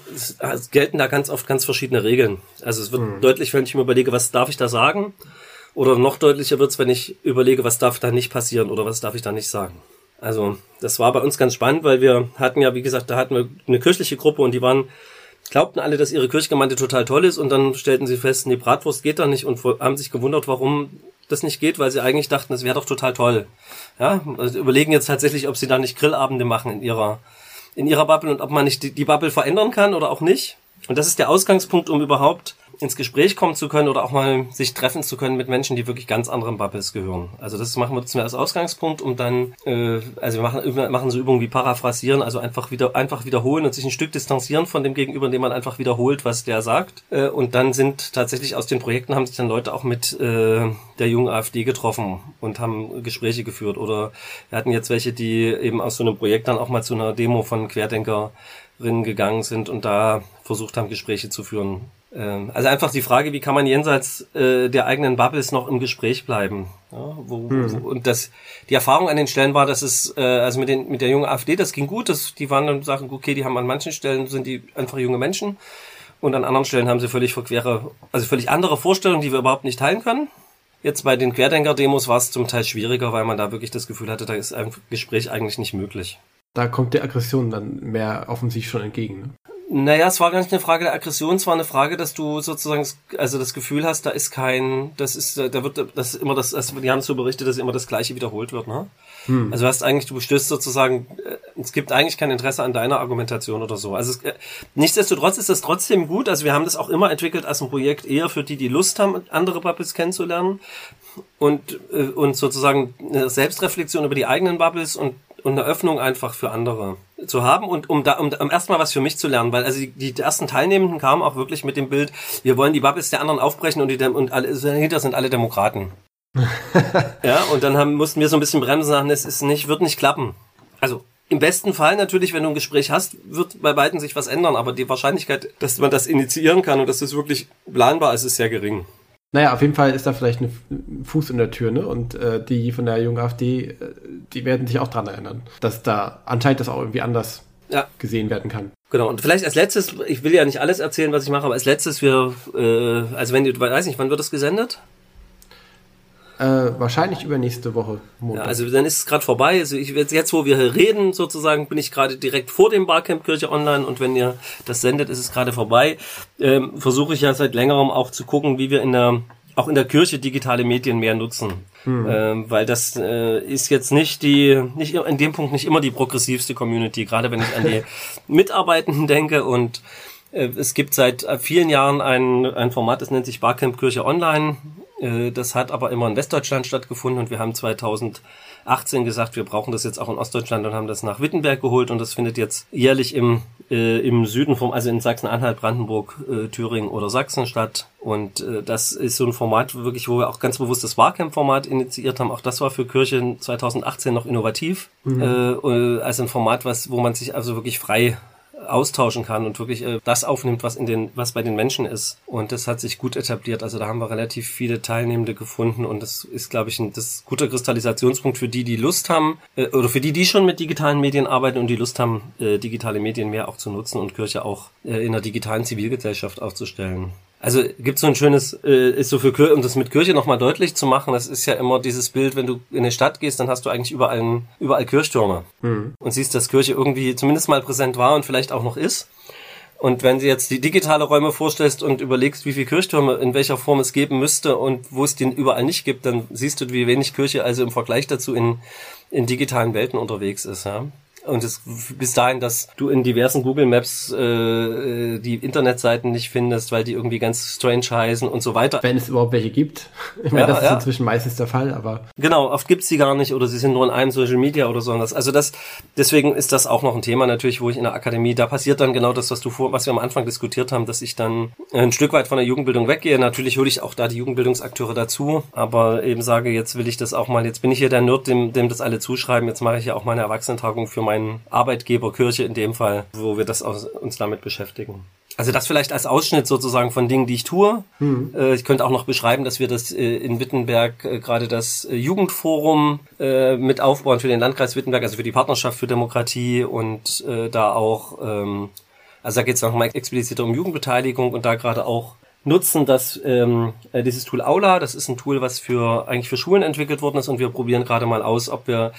gelten da ganz oft ganz verschiedene Regeln. Also es wird mhm. deutlich, wenn ich mir überlege, was darf ich da sagen? Oder noch deutlicher wird's, wenn ich überlege, was darf da nicht passieren oder was darf ich da nicht sagen. Also das war bei uns ganz spannend, weil wir hatten ja, wie gesagt, da hatten wir eine kirchliche Gruppe und die waren, glaubten alle, dass ihre Kirchgemeinde total toll ist und dann stellten sie fest, nee, Bratwurst geht da nicht und haben sich gewundert, warum das nicht geht, weil sie eigentlich dachten, das wäre doch total toll. Ja, also überlegen jetzt tatsächlich, ob sie da nicht Grillabende machen in ihrer in ihrer Bubble und ob man nicht die, die Bubble verändern kann oder auch nicht. Und das ist der Ausgangspunkt, um überhaupt ins Gespräch kommen zu können oder auch mal sich treffen zu können mit Menschen, die wirklich ganz anderen Bubbles gehören. Also das machen wir jetzt mehr als Ausgangspunkt, um dann, äh, also wir machen, machen so Übungen wie Paraphrasieren, also einfach wieder einfach wiederholen und sich ein Stück distanzieren von dem Gegenüber, indem man einfach wiederholt, was der sagt. Äh, und dann sind tatsächlich aus den Projekten haben sich dann Leute auch mit äh, der jungen AfD getroffen und haben Gespräche geführt. Oder wir hatten jetzt welche, die eben aus so einem Projekt dann auch mal zu einer Demo von Querdenkerinnen gegangen sind und da versucht haben, Gespräche zu führen. Ähm, also einfach die Frage, wie kann man jenseits äh, der eigenen Bubbles noch im Gespräch bleiben? Ja, wo, hm. wo, und das, die Erfahrung an den Stellen war, dass es, äh, also mit, den, mit der jungen AfD, das ging gut, das, die waren dann Sachen, okay, die haben an manchen Stellen sind die einfach junge Menschen und an anderen Stellen haben sie völlig verquere, also völlig andere Vorstellungen, die wir überhaupt nicht teilen können. Jetzt bei den Querdenker-Demos war es zum Teil schwieriger, weil man da wirklich das Gefühl hatte, da ist ein Gespräch eigentlich nicht möglich. Da kommt der Aggression dann mehr offensichtlich schon entgegen. Ne? Naja, es war gar nicht eine Frage der Aggression, es war eine Frage, dass du sozusagen, also das Gefühl hast, da ist kein, das ist, da wird, das ist immer das, also die haben so berichtet, dass immer das Gleiche wiederholt wird, ne? Hm. Also du hast eigentlich, du stößt sozusagen, äh, es gibt eigentlich kein Interesse an deiner Argumentation oder so. Also es, äh, nichtsdestotrotz ist das trotzdem gut. Also wir haben das auch immer entwickelt als ein Projekt eher für die, die Lust haben, andere Bubbles kennenzulernen und, äh, und sozusagen eine Selbstreflexion über die eigenen Bubbles und und eine Öffnung einfach für andere zu haben und um da um, um erstmal was für mich zu lernen, weil also die, die ersten Teilnehmenden kamen auch wirklich mit dem Bild, wir wollen die Bubbles der anderen aufbrechen und die und alle dahinter sind alle Demokraten. ja, und dann haben, mussten wir so ein bisschen bremsen sagen, es ist nicht wird nicht klappen. Also Im besten Fall natürlich, wenn du ein Gespräch hast, wird bei beiden sich was ändern, aber die Wahrscheinlichkeit, dass man das initiieren kann und dass das wirklich planbar ist, ist sehr gering. Naja, auf jeden Fall ist da vielleicht ein Fuß in der Tür, ne? Und äh, die von der jungen AfD, äh, die werden sich auch dran erinnern, dass da anscheinend das auch irgendwie anders ja. gesehen werden kann. Genau, und vielleicht als letztes, ich will ja nicht alles erzählen, was ich mache, aber als letztes, wir, äh, also wenn du, weiß nicht, wann wird das gesendet? Äh, wahrscheinlich übernächste Woche. Montag. Ja, also dann ist es gerade vorbei. Also ich jetzt, wo wir reden, sozusagen, bin ich gerade direkt vor dem Barcamp Kirche Online und wenn ihr das sendet, ist es gerade vorbei. Ähm, Versuche ich ja seit längerem auch zu gucken, wie wir in der auch in der Kirche digitale Medien mehr nutzen. Hm. Ähm, weil das äh, ist jetzt nicht die, nicht in dem Punkt nicht immer die progressivste Community, gerade wenn ich an die Mitarbeitenden denke und äh, es gibt seit vielen Jahren ein, ein Format, das nennt sich Barcamp Kirche Online. Äh, das hat aber immer in Westdeutschland stattgefunden und wir haben 2018 gesagt, wir brauchen das jetzt auch in Ostdeutschland und haben das nach Wittenberg geholt und das findet jetzt jährlich im, äh, im Süden vom, also in Sachsen-Anhalt, Brandenburg, äh, Thüringen oder Sachsen statt. Und äh, das ist so ein Format wirklich, wo wir auch ganz bewusst das Barcamp-Format initiiert haben. Auch das war für Kirche 2018 noch innovativ. Mhm. Also ein Format, was, wo man sich also wirklich frei austauschen kann und wirklich äh, das aufnimmt, was in den, was bei den Menschen ist. Und das hat sich gut etabliert. Also da haben wir relativ viele Teilnehmende gefunden und das ist, glaube ich, ein das guter Kristallisationspunkt für die, die Lust haben äh, oder für die, die schon mit digitalen Medien arbeiten und die Lust haben, äh, digitale Medien mehr auch zu nutzen und Kirche auch äh, in einer digitalen Zivilgesellschaft aufzustellen. Also gibt so ein schönes, äh, ist so für Kirche, um das mit Kirche nochmal deutlich zu machen, das ist ja immer dieses Bild, wenn du in eine Stadt gehst, dann hast du eigentlich überall, überall Kirchtürme mhm. und siehst, dass Kirche irgendwie zumindest mal präsent war und vielleicht auch noch ist. Und wenn du jetzt die digitale Räume vorstellst und überlegst, wie viele Kirchtürme in welcher Form es geben müsste und wo es den überall nicht gibt, dann siehst du, wie wenig Kirche also im Vergleich dazu in, in digitalen Welten unterwegs ist. Ja? Und es bis dahin, dass du in diversen Google Maps äh, äh, die Internetseiten nicht findest, weil die irgendwie ganz strange heißen und so weiter. Wenn es überhaupt welche gibt. Ich meine, ja, das ist ja. inzwischen meistens der Fall, aber. Genau, oft gibt's die gar nicht oder sie sind nur in einem Social Media oder so. Also das, deswegen ist das auch noch ein Thema natürlich, wo ich in der Akademie, da passiert dann genau das, was du vor, was wir am Anfang diskutiert haben, dass ich dann ein Stück weit von der Jugendbildung weggehe. Natürlich hole ich auch da die Jugendbildungsakteure dazu, aber eben sage, jetzt will ich das auch mal, jetzt bin ich hier der Nerd, dem, dem das alle zuschreiben, jetzt mache ich ja auch meine Erwachsenentagung für mein meinen Arbeitgeber Kirche in dem Fall, wo wir das aus, uns damit beschäftigen. Also das vielleicht als Ausschnitt sozusagen von Dingen, die ich tue. Mhm. Ich könnte auch noch beschreiben, dass wir das äh, in Wittenberg äh, gerade das Jugendforum mit aufbauen für den Landkreis Wittenberg, also für die Partnerschaft für Demokratie und da auch, ähm, also da geht es nochmal explizit um Jugendbeteiligung und da gerade auch nutzen das ähm, äh, dieses Tool Aula. Das ist ein Tool, was für eigentlich für Schulen entwickelt worden ist und wir probieren gerade mal aus, ob wir,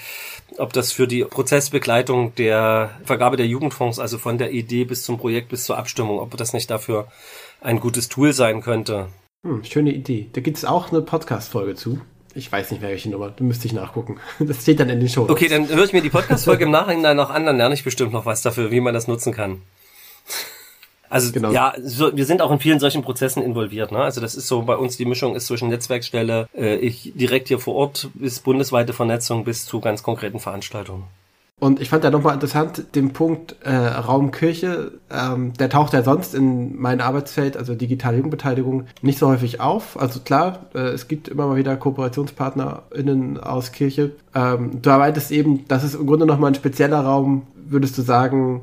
ob das für die Prozessbegleitung der Vergabe der Jugendfonds, also von der Idee bis zum Projekt bis zur Abstimmung, ob das nicht dafür ein gutes Tool sein könnte. Hm, schöne Idee. Da gibt es auch eine Podcast-Folge zu. Ich weiß nicht mehr welche Nummer, da müsste ich nachgucken. Das steht dann in den Show. Okay, dann höre ich mir die Podcast-Folge im Nachhinein noch an, dann lerne ich bestimmt noch was dafür, wie man das nutzen kann. Also genau. ja, so, wir sind auch in vielen solchen Prozessen involviert. Ne? Also das ist so bei uns die Mischung ist zwischen Netzwerkstelle, äh, ich direkt hier vor Ort bis bundesweite Vernetzung bis zu ganz konkreten Veranstaltungen. Und ich fand ja nochmal interessant, den Punkt äh, Raumkirche, ähm, der taucht ja sonst in meinem Arbeitsfeld, also digitale Jugendbeteiligung, nicht so häufig auf. Also klar, äh, es gibt immer mal wieder KooperationspartnerInnen aus Kirche. Ähm, du arbeitest eben, das ist im Grunde nochmal ein spezieller Raum, würdest du sagen,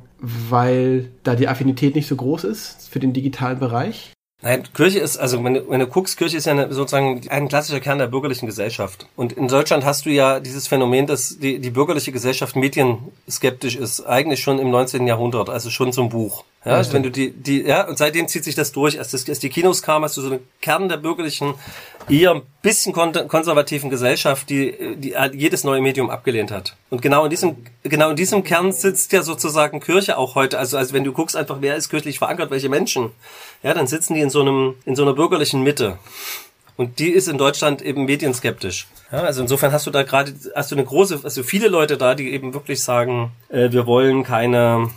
weil da die Affinität nicht so groß ist für den digitalen Bereich? Nein, Kirche ist, also wenn du, wenn du guckst, Kirche ist ja eine, sozusagen ein klassischer Kern der bürgerlichen Gesellschaft. Und in Deutschland hast du ja dieses Phänomen, dass die, die bürgerliche Gesellschaft medienskeptisch ist, eigentlich schon im 19. Jahrhundert, also schon zum Buch. Ja, ja wenn du die, die, ja, und seitdem zieht sich das durch. Als, das, als die Kinos kamen, hast du so einen Kern der bürgerlichen, eher ein bisschen kon konservativen Gesellschaft, die, die jedes neue Medium abgelehnt hat. Und genau in diesem, genau in diesem Kern sitzt ja sozusagen Kirche auch heute. Also, also wenn du guckst einfach, wer ist kirchlich verankert, welche Menschen, ja, dann sitzen die in so einem, in so einer bürgerlichen Mitte. Und die ist in Deutschland eben medienskeptisch. Ja, also insofern hast du da gerade, hast du eine große, also viele Leute da, die eben wirklich sagen, äh, wir wollen keine,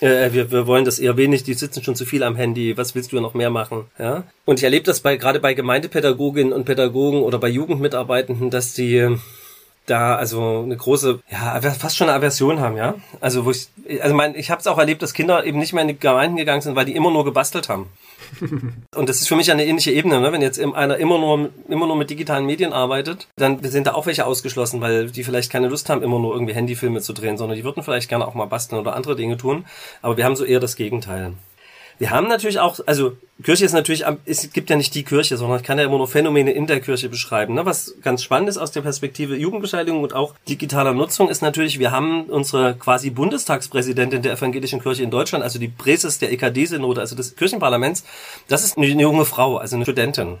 äh, wir, wir wollen das eher wenig, die sitzen schon zu viel am Handy, was willst du noch mehr machen? Ja? Und ich erlebe das bei gerade bei Gemeindepädagoginnen und Pädagogen oder bei Jugendmitarbeitenden, dass die da also eine große, ja, fast schon eine Aversion haben, ja. Also wo ich, also mein, ich habe es auch erlebt, dass Kinder eben nicht mehr in die Gemeinden gegangen sind, weil die immer nur gebastelt haben. Und das ist für mich eine ähnliche Ebene, ne? wenn jetzt einer immer nur, immer nur mit digitalen Medien arbeitet, dann sind da auch welche ausgeschlossen, weil die vielleicht keine Lust haben, immer nur irgendwie Handyfilme zu drehen, sondern die würden vielleicht gerne auch mal basteln oder andere Dinge tun. Aber wir haben so eher das Gegenteil. Wir haben natürlich auch, also Kirche ist natürlich, es gibt ja nicht die Kirche, sondern ich kann ja immer nur Phänomene in der Kirche beschreiben. Ne? Was ganz spannend ist aus der Perspektive Jugendbeschädigung und auch digitaler Nutzung ist natürlich, wir haben unsere quasi Bundestagspräsidentin der evangelischen Kirche in Deutschland, also die Präses der EKD-Synode, also des Kirchenparlaments, das ist eine junge Frau, also eine Studentin.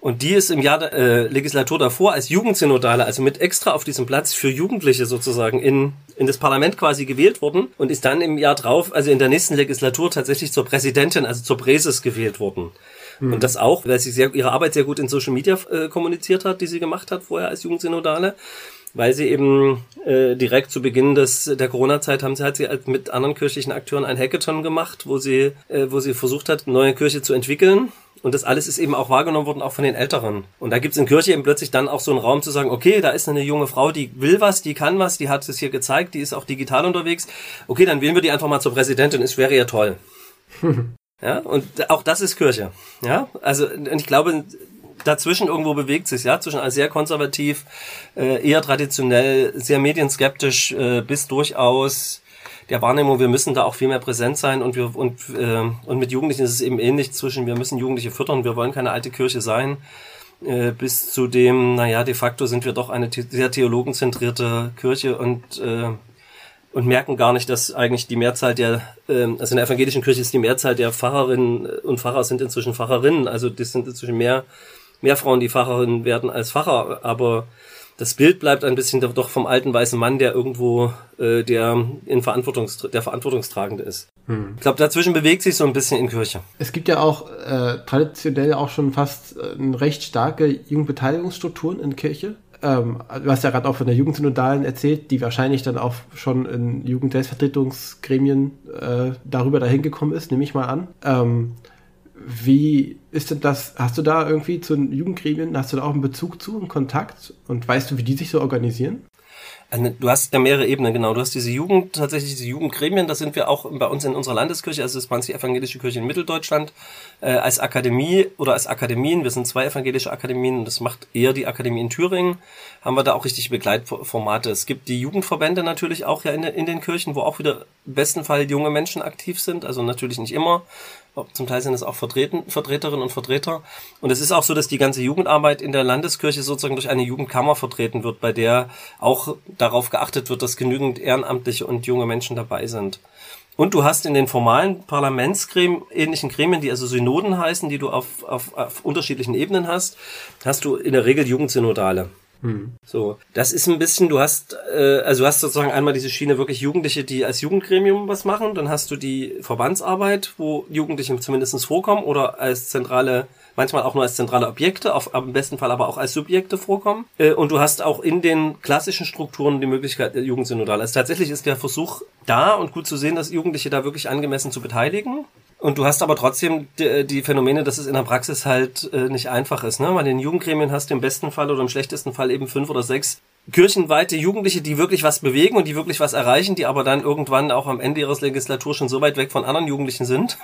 Und die ist im Jahr der äh, Legislatur davor als Jugendsynodale, also mit extra auf diesem Platz für Jugendliche sozusagen in, in das Parlament quasi gewählt worden und ist dann im Jahr drauf, also in der nächsten Legislatur tatsächlich zur Präsidentin, also zur Präses gewählt worden. Mhm. Und das auch, weil sie sehr, ihre Arbeit sehr gut in Social Media äh, kommuniziert hat, die sie gemacht hat vorher als Jugendsynodale weil sie eben äh, direkt zu Beginn des der Corona-Zeit haben sie hat sie halt mit anderen kirchlichen Akteuren ein Hackathon gemacht, wo sie äh, wo sie versucht hat, eine neue Kirche zu entwickeln und das alles ist eben auch wahrgenommen worden, auch von den Älteren. Und da gibt's in Kirche eben plötzlich dann auch so einen Raum zu sagen, okay, da ist eine junge Frau, die will was, die kann was, die hat es hier gezeigt, die ist auch digital unterwegs. Okay, dann wählen wir die einfach mal zur Präsidentin, es wäre ja toll. ja, und auch das ist Kirche. Ja, also, ich glaube, dazwischen irgendwo bewegt sich, ja, zwischen sehr konservativ, äh, eher traditionell, sehr medienskeptisch, äh, bis durchaus der Wahrnehmung, wir müssen da auch viel mehr präsent sein und wir und äh, und mit Jugendlichen ist es eben ähnlich zwischen wir müssen Jugendliche füttern, wir wollen keine alte Kirche sein, äh, bis zu dem, naja, de facto sind wir doch eine sehr theologenzentrierte Kirche und äh, und merken gar nicht, dass eigentlich die Mehrzahl der, äh, also in der evangelischen Kirche ist die Mehrzahl der Pfarrerinnen und Pfarrer sind inzwischen Pfarrerinnen, also das sind inzwischen mehr, mehr Frauen, die Pfarrerinnen werden als Pfarrer, aber das Bild bleibt ein bisschen doch vom alten weißen Mann, der irgendwo äh, der in Verantwortungs der Verantwortungstragende ist. Hm. Ich glaube, dazwischen bewegt sich so ein bisschen in Kirche. Es gibt ja auch äh, traditionell auch schon fast äh, recht starke Jugendbeteiligungsstrukturen in Kirche. Ähm, du hast ja gerade auch von der Jugendsynodalen erzählt, die wahrscheinlich dann auch schon in Jugendselbstvertretungsgremien äh, darüber dahin gekommen ist, nehme ich mal an. Ähm, wie ist denn das? Hast du da irgendwie zu den Jugendgremien, hast du da auch einen Bezug zu, einen Kontakt? Und weißt du, wie die sich so organisieren? Also, du hast ja mehrere Ebenen, genau. Du hast diese Jugend, tatsächlich diese Jugendgremien, da sind wir auch bei uns in unserer Landeskirche, also das Franzi Evangelische Kirche in Mitteldeutschland, äh, als Akademie oder als Akademien, wir sind zwei evangelische Akademien und das macht eher die Akademie in Thüringen, haben wir da auch richtig Begleitformate. Es gibt die Jugendverbände natürlich auch ja in, in den Kirchen, wo auch wieder im besten Fall junge Menschen aktiv sind, also natürlich nicht immer, zum Teil sind es auch Vertreten, Vertreterinnen und Vertreter. Und es ist auch so, dass die ganze Jugendarbeit in der Landeskirche sozusagen durch eine Jugendkammer vertreten wird, bei der auch darauf geachtet wird, dass genügend Ehrenamtliche und junge Menschen dabei sind. Und du hast in den formalen Parlamentsgremien, ähnlichen Gremien, die also Synoden heißen, die du auf, auf, auf unterschiedlichen Ebenen hast, hast du in der Regel Jugendsynodale. Hm. So, das ist ein bisschen, du hast, äh, also du hast sozusagen einmal diese Schiene wirklich Jugendliche, die als Jugendgremium was machen, dann hast du die Verbandsarbeit, wo Jugendliche zumindestens vorkommen oder als zentrale, manchmal auch nur als zentrale Objekte, auf, im besten Fall aber auch als Subjekte vorkommen. Äh, und du hast auch in den klassischen Strukturen die Möglichkeit der Jugendsynodal. Also tatsächlich ist der Versuch da und gut zu sehen, dass Jugendliche da wirklich angemessen zu beteiligen. Und du hast aber trotzdem die, die, Phänomene, dass es in der Praxis halt äh, nicht einfach ist. Ne? Weil in den Jugendgremien hast du im besten Fall oder im schlechtesten Fall eben fünf oder sechs kirchenweite Jugendliche, die wirklich was bewegen und die wirklich was erreichen, die aber dann irgendwann auch am Ende ihres Legislatur schon so weit weg von anderen Jugendlichen sind,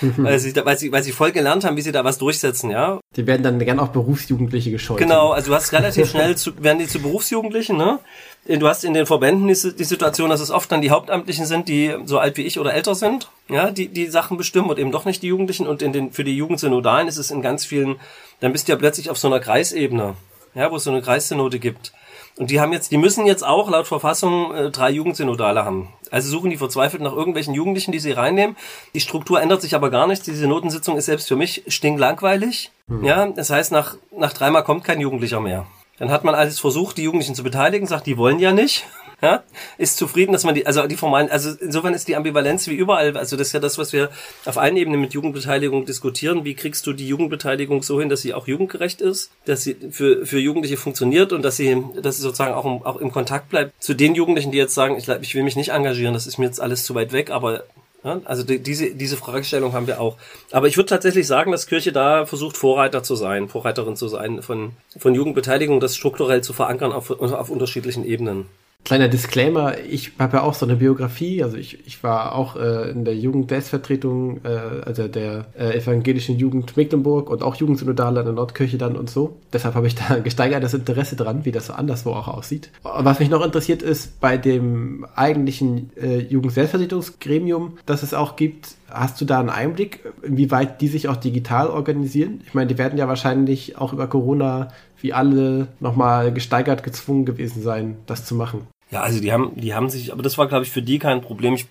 weil, sie, weil, sie, weil sie voll gelernt haben, wie sie da was durchsetzen, ja. Die werden dann gern auch Berufsjugendliche gescheut. Genau, also du hast relativ schnell, zu, werden die zu Berufsjugendlichen, ne? Du hast in den Verbänden die, die Situation, dass es oft dann die Hauptamtlichen sind, die so alt wie ich oder älter sind, ja, die die Sachen bestimmen und eben doch nicht die Jugendlichen. Und in den für die Jugendsynodalen ist es in ganz vielen, dann bist du ja plötzlich auf so einer Kreisebene, ja, wo es so eine Kreissynode gibt. Und die haben jetzt, die müssen jetzt auch laut Verfassung äh, drei Jugendsynodale haben. Also suchen die verzweifelt nach irgendwelchen Jugendlichen, die sie reinnehmen. Die Struktur ändert sich aber gar nicht. Diese Notensitzung ist selbst für mich stinklangweilig. Hm. Ja, das heißt, nach, nach dreimal kommt kein Jugendlicher mehr. Dann hat man alles versucht, die Jugendlichen zu beteiligen, sagt, die wollen ja nicht. Ja, ist zufrieden, dass man die, also die formalen, also insofern ist die Ambivalenz wie überall, also das ist ja das, was wir auf allen Ebenen mit Jugendbeteiligung diskutieren. Wie kriegst du die Jugendbeteiligung so hin, dass sie auch jugendgerecht ist, dass sie für, für Jugendliche funktioniert und dass sie, dass sie sozusagen auch, im, auch im Kontakt bleibt zu den Jugendlichen, die jetzt sagen, ich, ich will mich nicht engagieren, das ist mir jetzt alles zu weit weg, aber also die, diese, diese Fragestellung haben wir auch. Aber ich würde tatsächlich sagen, dass Kirche da versucht, Vorreiter zu sein, Vorreiterin zu sein, von, von Jugendbeteiligung, das strukturell zu verankern auf, auf unterschiedlichen Ebenen. Kleiner Disclaimer, ich habe ja auch so eine Biografie, also ich, ich war auch äh, in der Jugenddetzvertretung, äh, also der äh, evangelischen Jugend Mecklenburg und auch Jugendsynodale an der Nordkirche dann und so. Deshalb habe ich da gesteigertes Interesse dran, wie das so anderswo auch aussieht. Was mich noch interessiert ist, bei dem eigentlichen äh, Jugendselbstvertretungsgremium, das es auch gibt, hast du da einen Einblick, inwieweit die sich auch digital organisieren? Ich meine, die werden ja wahrscheinlich auch über Corona wie alle nochmal gesteigert gezwungen gewesen sein, das zu machen. Ja, also die haben, die haben sich, aber das war, glaube ich, für die kein Problem. Ich,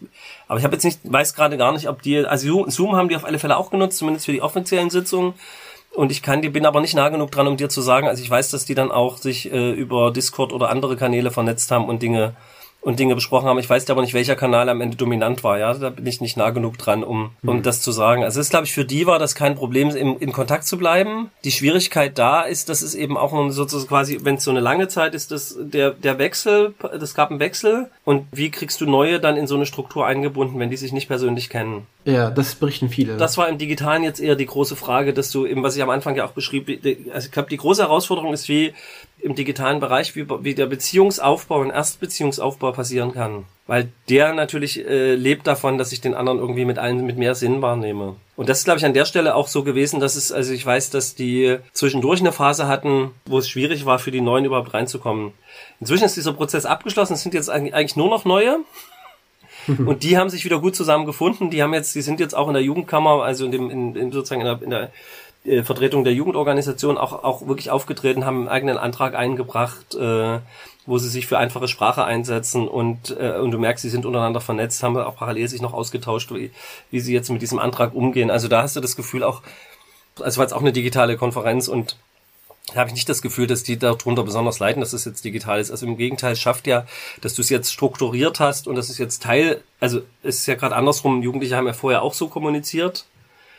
aber ich habe jetzt nicht, weiß gerade gar nicht, ob die, also Zoom haben die auf alle Fälle auch genutzt, zumindest für die offiziellen Sitzungen. Und ich kann die, bin aber nicht nah genug dran, um dir zu sagen. Also ich weiß, dass die dann auch sich äh, über Discord oder andere Kanäle vernetzt haben und Dinge und Dinge besprochen haben. Ich weiß aber nicht, welcher Kanal am Ende dominant war. Ja, da bin ich nicht nah genug dran, um, um mhm. das zu sagen. Also es ist, glaube ich, für die war das kein Problem, in, in Kontakt zu bleiben. Die Schwierigkeit da ist, dass es eben auch sozusagen quasi, wenn es so eine lange Zeit ist, dass der, der Wechsel, das gab einen Wechsel. Und wie kriegst du neue dann in so eine Struktur eingebunden, wenn die sich nicht persönlich kennen? Ja, das berichten viele. Das war im Digitalen jetzt eher die große Frage, dass du eben, was ich am Anfang ja auch beschrieb, also ich glaube, die große Herausforderung ist, wie im digitalen Bereich, wie, wie der Beziehungsaufbau und Erstbeziehungsaufbau passieren kann. Weil der natürlich äh, lebt davon, dass ich den anderen irgendwie mit allen mit mehr Sinn wahrnehme. Und das ist, glaube ich, an der Stelle auch so gewesen, dass es, also ich weiß, dass die zwischendurch eine Phase hatten, wo es schwierig war, für die Neuen überhaupt reinzukommen. Inzwischen ist dieser Prozess abgeschlossen, es sind jetzt eigentlich nur noch neue. Und die haben sich wieder gut zusammengefunden. Die haben jetzt, die sind jetzt auch in der Jugendkammer, also in dem, in, in sozusagen in der, in der äh, Vertretung der Jugendorganisation auch, auch wirklich aufgetreten, haben einen eigenen Antrag eingebracht, äh, wo sie sich für einfache Sprache einsetzen und, äh, und du merkst, sie sind untereinander vernetzt, haben auch parallel sich noch ausgetauscht, wie, wie sie jetzt mit diesem Antrag umgehen. Also da hast du das Gefühl auch, also war jetzt auch eine digitale Konferenz und da habe ich nicht das Gefühl, dass die darunter besonders leiden, dass es jetzt digital ist. Also im Gegenteil, es schafft ja, dass du es jetzt strukturiert hast und das ist jetzt Teil, also es ist ja gerade andersrum, Jugendliche haben ja vorher auch so kommuniziert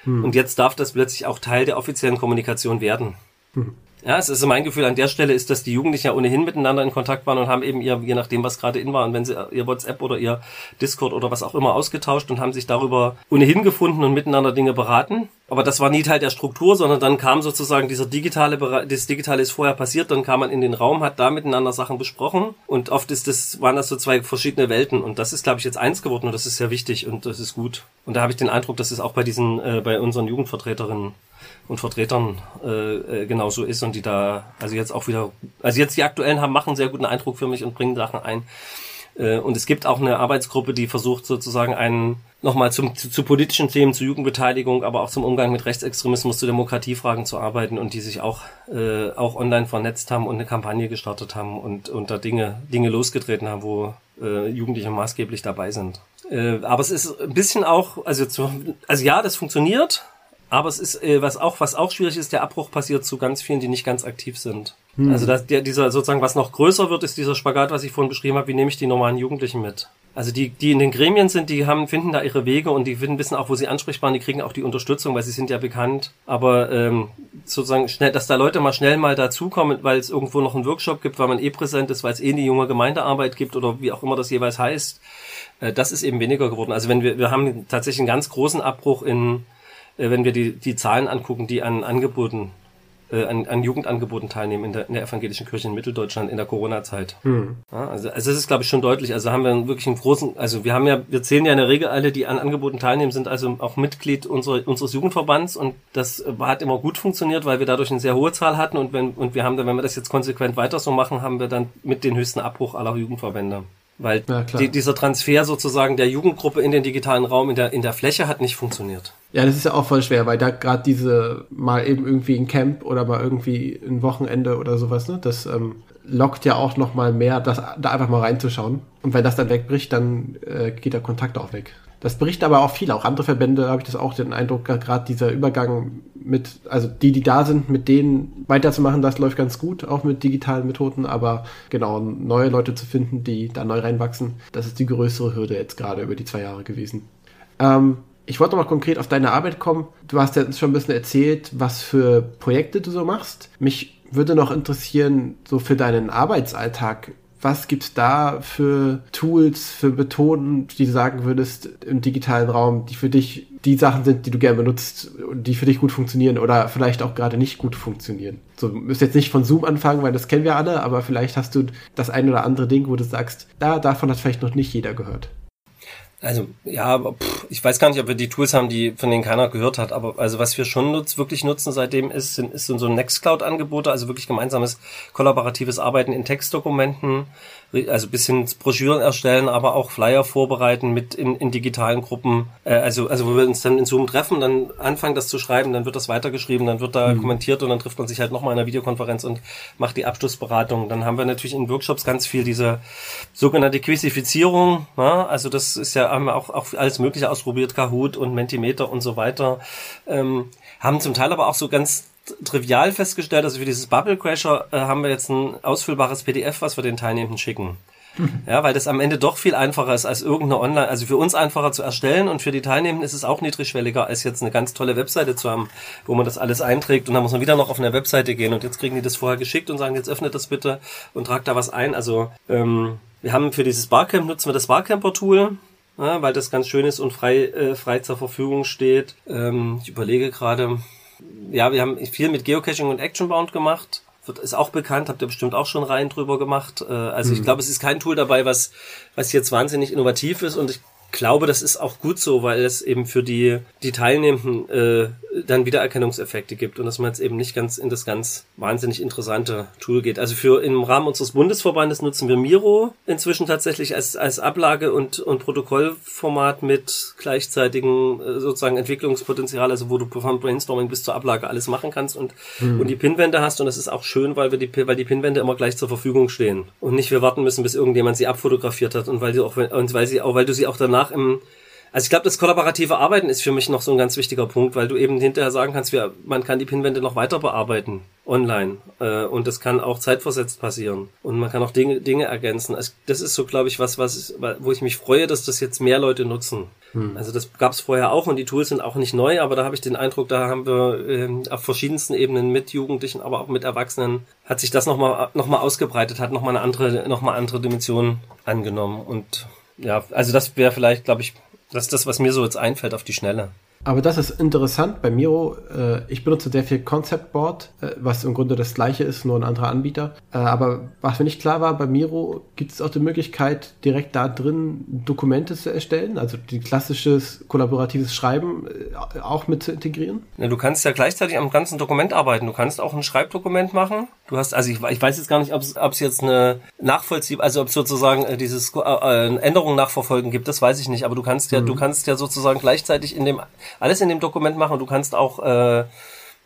hm. Und jetzt darf das plötzlich auch Teil der offiziellen Kommunikation werden. Hm. Ja, es ist mein Gefühl an der Stelle ist, dass die Jugendlichen ja ohnehin miteinander in Kontakt waren und haben eben ihr, je nachdem, was gerade in war, und wenn sie ihr WhatsApp oder ihr Discord oder was auch immer ausgetauscht und haben sich darüber ohnehin gefunden und miteinander Dinge beraten. Aber das war nie Teil der Struktur, sondern dann kam sozusagen dieser digitale Bereich, das Digitale ist vorher passiert, dann kam man in den Raum, hat da miteinander Sachen besprochen und oft ist das, waren das so zwei verschiedene Welten und das ist, glaube ich, jetzt eins geworden und das ist sehr wichtig und das ist gut. Und da habe ich den Eindruck, dass es auch bei diesen, äh, bei unseren Jugendvertreterinnen und Vertretern äh, äh, genauso ist und die da, also jetzt auch wieder, also jetzt die aktuellen haben, machen sehr guten Eindruck für mich und bringen Sachen ein. Äh, und es gibt auch eine Arbeitsgruppe, die versucht sozusagen einen nochmal zum, zu, zu politischen Themen, zu Jugendbeteiligung, aber auch zum Umgang mit Rechtsextremismus, zu Demokratiefragen zu arbeiten und die sich auch, äh, auch online vernetzt haben und eine Kampagne gestartet haben und, und da Dinge, Dinge losgetreten haben, wo äh, Jugendliche maßgeblich dabei sind. Äh, aber es ist ein bisschen auch, also, zu, also ja, das funktioniert, aber es ist, äh, was auch, was auch schwierig ist, der Abbruch passiert zu ganz vielen, die nicht ganz aktiv sind. Hm. Also dass der, dieser sozusagen, was noch größer wird, ist dieser Spagat, was ich vorhin beschrieben habe, wie nehme ich die normalen Jugendlichen mit? Also die, die in den Gremien sind, die haben, finden da ihre Wege und die finden, wissen auch, wo sie ansprechbar sind, die kriegen auch die Unterstützung, weil sie sind ja bekannt. Aber ähm, sozusagen schnell, dass da Leute mal schnell mal dazukommen, weil es irgendwo noch einen Workshop gibt, weil man eh präsent ist, weil es eh eine junge Gemeindearbeit gibt oder wie auch immer das jeweils heißt, äh, das ist eben weniger geworden. Also wenn wir, wir haben tatsächlich einen ganz großen Abbruch in äh, wenn wir die, die Zahlen angucken, die an Angeboten, äh, an, an Jugendangeboten teilnehmen in der, in der evangelischen Kirche in Mitteldeutschland in der Corona-Zeit. Hm. Ja, also, also das ist, glaube ich, schon deutlich. Also haben wir wirklich einen großen, also wir haben ja, wir zählen ja in der Regel alle, die an Angeboten teilnehmen, sind also auch Mitglied unserer, unseres Jugendverbands und das hat immer gut funktioniert, weil wir dadurch eine sehr hohe Zahl hatten und wenn, und wir haben dann, wenn wir das jetzt konsequent weiter so machen, haben wir dann mit den höchsten Abbruch aller Jugendverbände. Weil die, dieser Transfer sozusagen der Jugendgruppe in den digitalen Raum, in der, in der Fläche hat nicht funktioniert. Ja, das ist ja auch voll schwer, weil da gerade diese mal eben irgendwie ein Camp oder mal irgendwie ein Wochenende oder sowas, ne, das ähm, lockt ja auch noch mal mehr, das, da einfach mal reinzuschauen. Und wenn das dann wegbricht, dann äh, geht der Kontakt auch weg. Das berichten aber auch viele, auch andere Verbände habe ich das auch den Eindruck, gerade dieser Übergang mit, also die, die da sind, mit denen weiterzumachen, das läuft ganz gut, auch mit digitalen Methoden, aber genau, neue Leute zu finden, die da neu reinwachsen, das ist die größere Hürde jetzt gerade über die zwei Jahre gewesen. Ähm, ich wollte noch konkret auf deine Arbeit kommen. Du hast ja schon ein bisschen erzählt, was für Projekte du so machst. Mich würde noch interessieren, so für deinen Arbeitsalltag, Was gibt's da für Tools, für Methoden, die du sagen würdest im digitalen Raum, die für dich die Sachen sind, die du gerne benutzt und die für dich gut funktionieren oder vielleicht auch gerade nicht gut funktionieren? So, du musst jetzt nicht von Zoom anfangen, weil das kennen wir alle, aber vielleicht hast du das ein oder andere Ding, wo du sagst, da, davon hat vielleicht noch nicht jeder gehört. Also ja, pff, ich weiß gar nicht, ob wir die Tools haben, die von denen keiner gehört hat. Aber also was wir schon nutz, wirklich nutzen seitdem ist, sind, ist so Nextcloud-Angebote, also wirklich gemeinsames kollaboratives Arbeiten in Textdokumenten, also bis hin Broschüren erstellen, aber auch Flyer vorbereiten mit in, in digitalen Gruppen. Äh, also also wo wir uns dann in Zoom treffen, dann anfangen das zu schreiben, dann wird das weitergeschrieben, dann wird da mhm. kommentiert und dann trifft man sich halt nochmal in einer Videokonferenz und macht die Abschlussberatung. Dann haben wir natürlich in Workshops ganz viel diese sogenannte Quizifizierung. Ja? Also das ist ja haben wir auch, auch alles Mögliche ausprobiert, Kahoot und Mentimeter und so weiter. Ähm, haben zum Teil aber auch so ganz trivial festgestellt, also für dieses Bubble Crasher äh, haben wir jetzt ein ausfüllbares PDF, was wir den Teilnehmenden schicken. Ja, weil das am Ende doch viel einfacher ist als irgendeine Online, also für uns einfacher zu erstellen und für die Teilnehmenden ist es auch niedrigschwelliger, als jetzt eine ganz tolle Webseite zu haben, wo man das alles einträgt und dann muss man wieder noch auf eine Webseite gehen und jetzt kriegen die das vorher geschickt und sagen, jetzt öffnet das bitte und tragt da was ein. Also ähm, wir haben für dieses Barcamp nutzen wir das Barcamper-Tool, ja, weil das ganz schön ist und frei, äh, frei zur Verfügung steht. Ähm, ich überlege gerade, ja, wir haben viel mit Geocaching und Actionbound gemacht. Wird, ist auch bekannt, habt ihr bestimmt auch schon rein drüber gemacht. Äh, also mhm. ich glaube, es ist kein Tool dabei, was, was jetzt wahnsinnig innovativ ist und ich glaube, das ist auch gut so, weil es eben für die, die Teilnehmenden äh, dann Wiedererkennungseffekte gibt und dass man jetzt eben nicht ganz in das ganz wahnsinnig interessante Tool geht. Also für im Rahmen unseres Bundesverbandes nutzen wir Miro inzwischen tatsächlich als, als Ablage- und, und Protokollformat mit gleichzeitigem äh, sozusagen Entwicklungspotenzial, also wo du vom Brainstorming bis zur Ablage alles machen kannst und, mhm. und die Pinwände hast und das ist auch schön, weil wir die, weil die Pinwände immer gleich zur Verfügung stehen und nicht wir warten müssen, bis irgendjemand sie abfotografiert hat und weil sie auch, und weil sie auch, weil du sie auch danach im also ich glaube, das kollaborative Arbeiten ist für mich noch so ein ganz wichtiger Punkt, weil du eben hinterher sagen kannst, wir, man kann die Pinwände noch weiter bearbeiten online äh, und das kann auch zeitversetzt passieren und man kann auch Dinge Dinge ergänzen. Also das ist so, glaube ich, was was wo ich mich freue, dass das jetzt mehr Leute nutzen. Hm. Also das gab es vorher auch und die Tools sind auch nicht neu, aber da habe ich den Eindruck, da haben wir äh, auf verschiedensten Ebenen mit Jugendlichen, aber auch mit Erwachsenen hat sich das nochmal noch mal ausgebreitet, hat nochmal eine andere noch mal andere Dimension angenommen und ja, also das wäre vielleicht, glaube ich, das ist das, was mir so jetzt einfällt auf die Schnelle. Aber das ist interessant bei Miro. Äh, ich benutze sehr viel Concept Board, äh, was im Grunde das gleiche ist, nur ein anderer Anbieter. Äh, aber was mir nicht klar war, bei Miro gibt es auch die Möglichkeit, direkt da drin Dokumente zu erstellen, also die klassisches kollaboratives Schreiben auch mit zu integrieren. Ja, du kannst ja gleichzeitig am ganzen Dokument arbeiten. Du kannst auch ein Schreibdokument machen. Du hast, also ich, ich weiß jetzt gar nicht, ob es jetzt eine Nachvollzieh, also ob es sozusagen dieses äh, Änderungen nachverfolgen gibt, das weiß ich nicht. Aber du kannst ja, mhm. du kannst ja sozusagen gleichzeitig in dem alles in dem Dokument machen. Du kannst auch, äh,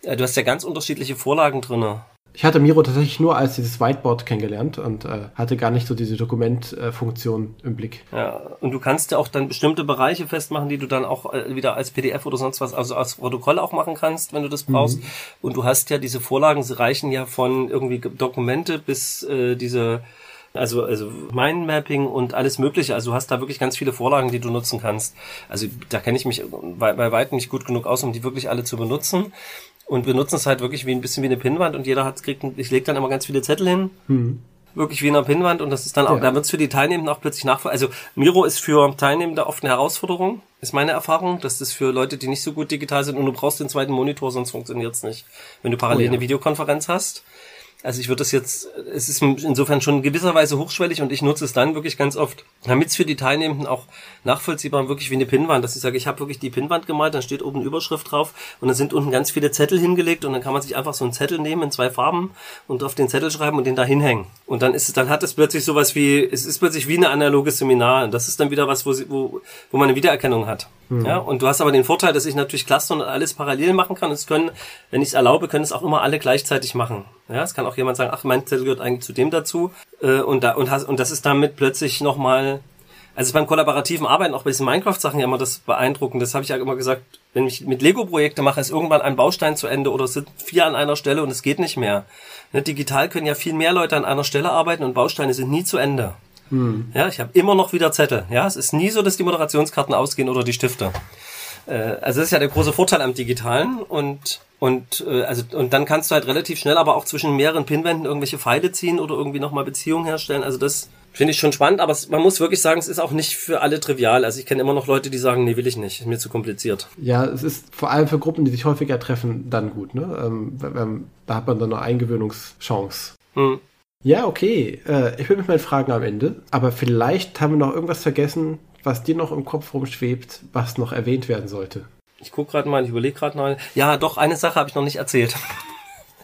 du hast ja ganz unterschiedliche Vorlagen drinne. Ich hatte Miro tatsächlich nur als dieses Whiteboard kennengelernt und äh, hatte gar nicht so diese Dokumentfunktion äh, im Blick. Ja, und du kannst ja auch dann bestimmte Bereiche festmachen, die du dann auch äh, wieder als PDF oder sonst was, also als Protokoll auch machen kannst, wenn du das brauchst. Mhm. Und du hast ja diese Vorlagen, sie reichen ja von irgendwie Dokumente bis äh, diese also, also Mindmapping und alles Mögliche. Also du hast da wirklich ganz viele Vorlagen, die du nutzen kannst. Also da kenne ich mich bei, bei weitem nicht gut genug aus, um die wirklich alle zu benutzen. Und wir nutzen es halt wirklich wie ein bisschen wie eine Pinnwand und jeder hat kriegt, ich lege dann immer ganz viele Zettel hin. Mhm. Wirklich wie in einer Pinnwand und das ist dann auch, ja. da wird es für die Teilnehmenden auch plötzlich nachvoll. Also Miro ist für Teilnehmende oft eine Herausforderung, ist meine Erfahrung. Das ist für Leute, die nicht so gut digital sind und du brauchst den zweiten Monitor, sonst funktioniert es nicht. Wenn du parallel oh ja. eine Videokonferenz hast. Also ich würde das jetzt, es ist insofern schon in gewisser Weise hochschwellig und ich nutze es dann wirklich ganz oft, damit es für die Teilnehmenden auch nachvollziehbar wirklich wie eine Pinnwand, dass ich sage, ich habe wirklich die Pinnwand gemalt, dann steht oben Überschrift drauf und dann sind unten ganz viele Zettel hingelegt und dann kann man sich einfach so einen Zettel nehmen in zwei Farben und auf den Zettel schreiben und den da hinhängen. Und dann ist es, dann hat es plötzlich sowas wie, es ist plötzlich wie eine analoge Seminar. Und das ist dann wieder was, wo, wo, wo man eine Wiedererkennung hat. Mhm. Ja, und du hast aber den Vorteil, dass ich natürlich Cluster und alles parallel machen kann. Es können, wenn ich es erlaube, können es auch immer alle gleichzeitig machen. Ja, es kann auch jemand sagen, ach, mein Zettel gehört eigentlich zu dem dazu. Äh, und, da, und, hast, und das ist damit plötzlich nochmal, also beim kollaborativen Arbeiten, auch bei diesen Minecraft-Sachen ja immer das beeindruckend. Das habe ich ja immer gesagt, wenn ich mit Lego-Projekte mache, ist irgendwann ein Baustein zu Ende oder es sind vier an einer Stelle und es geht nicht mehr. Ne, digital können ja viel mehr Leute an einer Stelle arbeiten und Bausteine sind nie zu Ende. Hm. Ja, ich habe immer noch wieder Zettel. Ja, es ist nie so, dass die Moderationskarten ausgehen oder die Stifte. Äh, also das ist ja der große Vorteil am Digitalen und Und äh, also und dann kannst du halt relativ schnell aber auch zwischen mehreren Pinwänden irgendwelche Pfeile ziehen oder irgendwie nochmal Beziehungen herstellen. Also das finde ich schon spannend, aber es, man muss wirklich sagen, es ist auch nicht für alle trivial. Also ich kenne immer noch Leute, die sagen, nee, will ich nicht, ist mir zu kompliziert. Ja, es ist vor allem für Gruppen, die sich häufiger treffen, dann gut. Ne? Ähm, da hat man dann eine Eingewöhnungschance. Hm. Ja, okay. Äh, ich bin mit meinen Fragen am Ende, aber vielleicht haben wir noch irgendwas vergessen, was dir noch im Kopf rumschwebt, was noch erwähnt werden sollte. Ich gucke gerade mal, ich überlege gerade mal. Ja, doch, eine Sache habe ich noch nicht erzählt.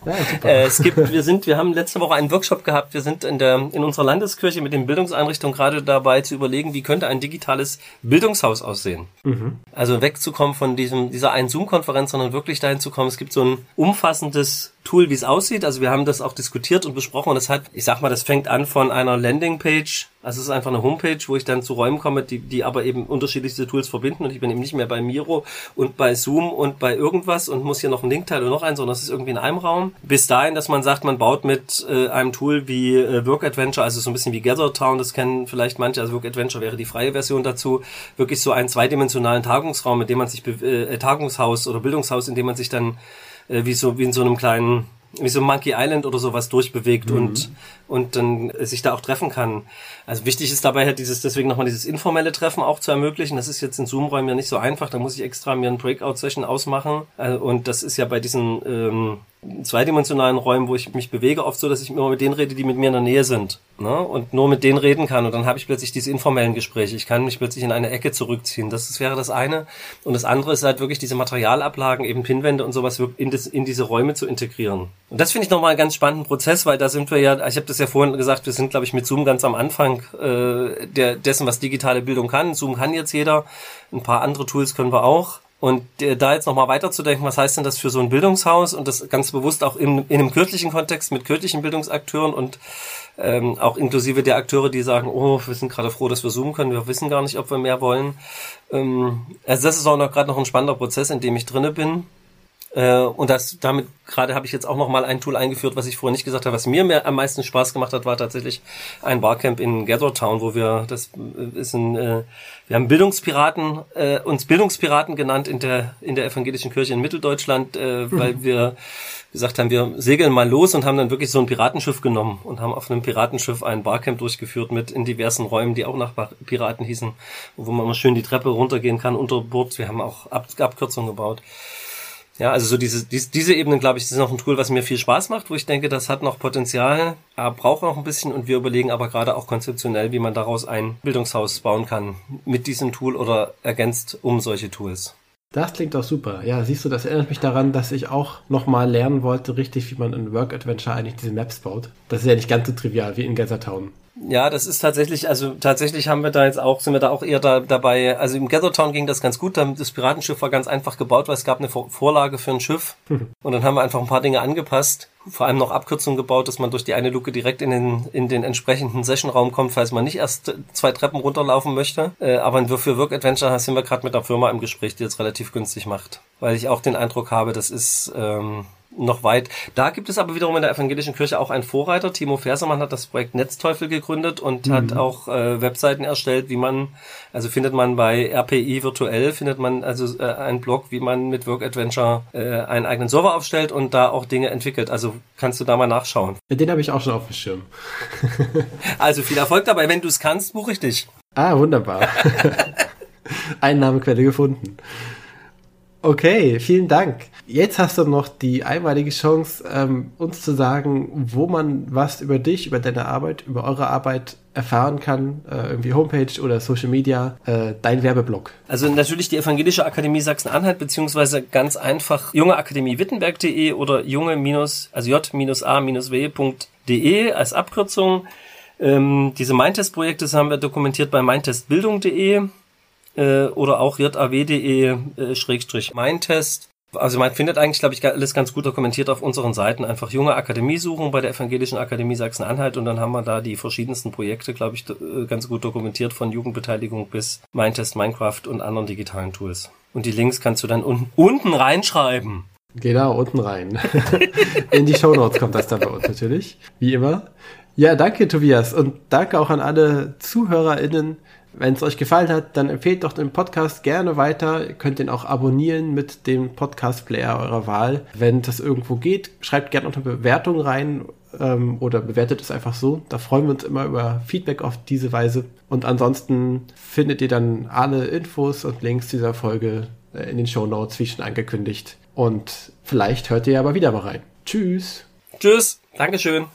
Ja, äh, es gibt, wir sind, wir haben letzte Woche einen Workshop gehabt. Wir sind in der, in unserer Landeskirche mit den Bildungseinrichtungen gerade dabei zu überlegen, wie könnte ein digitales Bildungshaus aussehen. Mhm. Also wegzukommen von diesem, dieser einen Zoom-Konferenz, sondern wirklich dahin zu kommen. Es gibt so ein umfassendes Tool, wie es aussieht. Also wir haben das auch diskutiert und besprochen und das hat, ich sag mal, das fängt an von einer Landingpage. Also es ist einfach eine Homepage, wo ich dann zu Räumen komme, die, die aber eben unterschiedlichste Tools verbinden und ich bin eben nicht mehr bei Miro und bei Zoom und bei irgendwas und muss hier noch einen Link teilen oder noch einen, sondern es ist irgendwie in einem Raum. Bis dahin, dass man sagt, man baut mit äh, einem Tool wie äh, Work Adventure, also so ein bisschen wie Gathertown, das kennen vielleicht manche, also Work Adventure wäre die freie Version dazu, wirklich so einen zweidimensionalen Tagungsraum, mit dem man sich, äh, Tagungshaus oder Bildungshaus, in dem man sich dann äh, wie so wie in so einem kleinen wie so Monkey Island oder sowas durchbewegt mhm. und und dann sich da auch treffen kann. Also wichtig ist dabei halt dieses deswegen nochmal dieses informelle Treffen auch zu ermöglichen. Das ist jetzt in Zoom-Räumen ja nicht so einfach. Da muss ich extra mir ein Breakout-Session ausmachen äh, und das ist ja bei diesen ähm, zweidimensionalen Räumen, wo ich mich bewege, oft so, dass ich immer mit denen rede, die mit mir in der Nähe sind. Ne? Und nur mit denen reden kann. Und dann habe ich plötzlich diese informellen Gespräche. Ich kann mich plötzlich in eine Ecke zurückziehen. Das, das wäre das eine. Und das andere ist halt wirklich diese Materialablagen, eben Pinwände und sowas in, das, in diese Räume zu integrieren. Und das finde ich nochmal einen ganz spannenden Prozess, weil da sind wir ja, ich habe das ja vorhin gesagt, wir sind, glaube ich, mit Zoom ganz am Anfang äh, der, dessen, was digitale Bildung kann. Zoom kann jetzt jeder. Ein paar andere Tools können wir auch. Und äh, da jetzt nochmal weiterzudenken, was heißt denn das für so ein Bildungshaus und das ganz bewusst auch in, in einem kirchlichen Kontext mit kirchlichen Bildungsakteuren und ähm, auch inklusive der Akteure, die sagen, oh, wir sind gerade froh, dass wir zoomen können, wir wissen gar nicht, ob wir mehr wollen. Ähm, also das ist auch noch gerade noch ein spannender Prozess, in dem ich drinne bin. Äh, und das damit gerade habe ich jetzt auch noch mal ein Tool eingeführt, was ich vorher nicht gesagt habe. Was mir mehr, am meisten Spaß gemacht hat, war tatsächlich ein Barcamp in Gathertown, wo wir das ist ein äh, wir haben Bildungspiraten äh, uns Bildungspiraten genannt in der in der evangelischen Kirche in Mitteldeutschland, äh, mhm. weil wir gesagt haben, wir segeln mal los und haben dann wirklich so ein Piratenschiff genommen und haben auf einem Piratenschiff ein Barcamp durchgeführt mit in diversen Räumen, die auch nach Piraten hießen, wo man mal schön die Treppe runtergehen kann unter Bord. Wir haben auch Ab Abkürzungen gebaut. Ja, also so diese, diese, diese Ebenen, glaube ich, ist noch ein Tool, was mir viel Spaß macht, wo ich denke, das hat noch Potenzial, aber braucht noch ein bisschen und wir überlegen aber gerade auch konzeptionell, wie man daraus ein Bildungshaus bauen kann mit diesem Tool oder ergänzt um solche Tools. Das klingt doch super. Ja, siehst du, das erinnert mich daran, dass ich auch nochmal lernen wollte, richtig, wie man in Work Adventure eigentlich diese Maps baut. Das ist ja nicht ganz so trivial wie in Gathertown. Ja, das ist tatsächlich, also tatsächlich haben wir da jetzt auch, sind wir da auch eher da, dabei, also im Gathertown ging das ganz gut, das Piratenschiff war ganz einfach gebaut, weil es gab eine Vorlage für ein Schiff. Und dann haben wir einfach ein paar Dinge angepasst, vor allem noch Abkürzungen gebaut, dass man durch die eine Luke direkt in den, in den entsprechenden Sessionraum kommt, falls man nicht erst zwei Treppen runterlaufen möchte. Äh, aber für Work Adventure sind wir gerade mit einer Firma im Gespräch, die das relativ günstig macht, weil ich auch den Eindruck habe, das ist... Ähm, noch weit. Da gibt es aber wiederum in der evangelischen Kirche auch einen Vorreiter. Timo Fersermann hat das Projekt Netzteufel gegründet und mhm. hat auch äh, Webseiten erstellt, wie man, also findet man bei RPI virtuell, findet man also äh, einen Blog, wie man mit Work Adventure äh, einen eigenen Server aufstellt und da auch Dinge entwickelt. Also kannst du da mal nachschauen. Den habe ich auch schon auf dem Schirm. also viel Erfolg dabei. Wenn du es kannst, buche ich dich. Ah, wunderbar. Einnahmequelle gefunden. Okay, vielen Dank. Jetzt hast du noch die einmalige Chance, ähm, uns zu sagen, wo man was über dich, über deine Arbeit, über eure Arbeit erfahren kann, äh, irgendwie Homepage oder Social Media, äh, dein Werbeblock. Also natürlich die Evangelische Akademie Sachsen-Anhalt, beziehungsweise ganz einfach jungeakademiewittenberg.de oder junge- also j-a-w.de als Abkürzung. Ähm, diese Mindtest-Projekte haben wir dokumentiert bei mindtestbildung.de äh, oder auch jaw.de äh. Also man findet eigentlich, glaube ich, alles ganz gut dokumentiert auf unseren Seiten. Einfach junge Akademie suchen bei der Evangelischen Akademie Sachsen-Anhalt und dann haben wir da die verschiedensten Projekte, glaube ich, äh, ganz gut dokumentiert von Jugendbeteiligung bis Mindtest, Minecraft und anderen digitalen Tools. Und die Links kannst du dann un unten reinschreiben. Genau, unten rein. In die Show Notes kommt das dann bei uns natürlich, wie immer. Ja, danke Tobias und danke auch an alle ZuhörerInnen, Wenn es euch gefallen hat, dann empfehlt doch den Podcast gerne weiter. Ihr könnt den auch abonnieren mit dem Podcast-Player eurer Wahl. Wenn das irgendwo geht, schreibt gerne unter Bewertung rein ähm, oder bewertet es einfach so. Da freuen wir uns immer über Feedback auf diese Weise. Und ansonsten findet ihr dann alle Infos und Links dieser Folge äh, in den Show Notes, wie schon angekündigt. Und vielleicht hört ihr aber wieder mal rein. Tschüss. Tschüss. Dankeschön.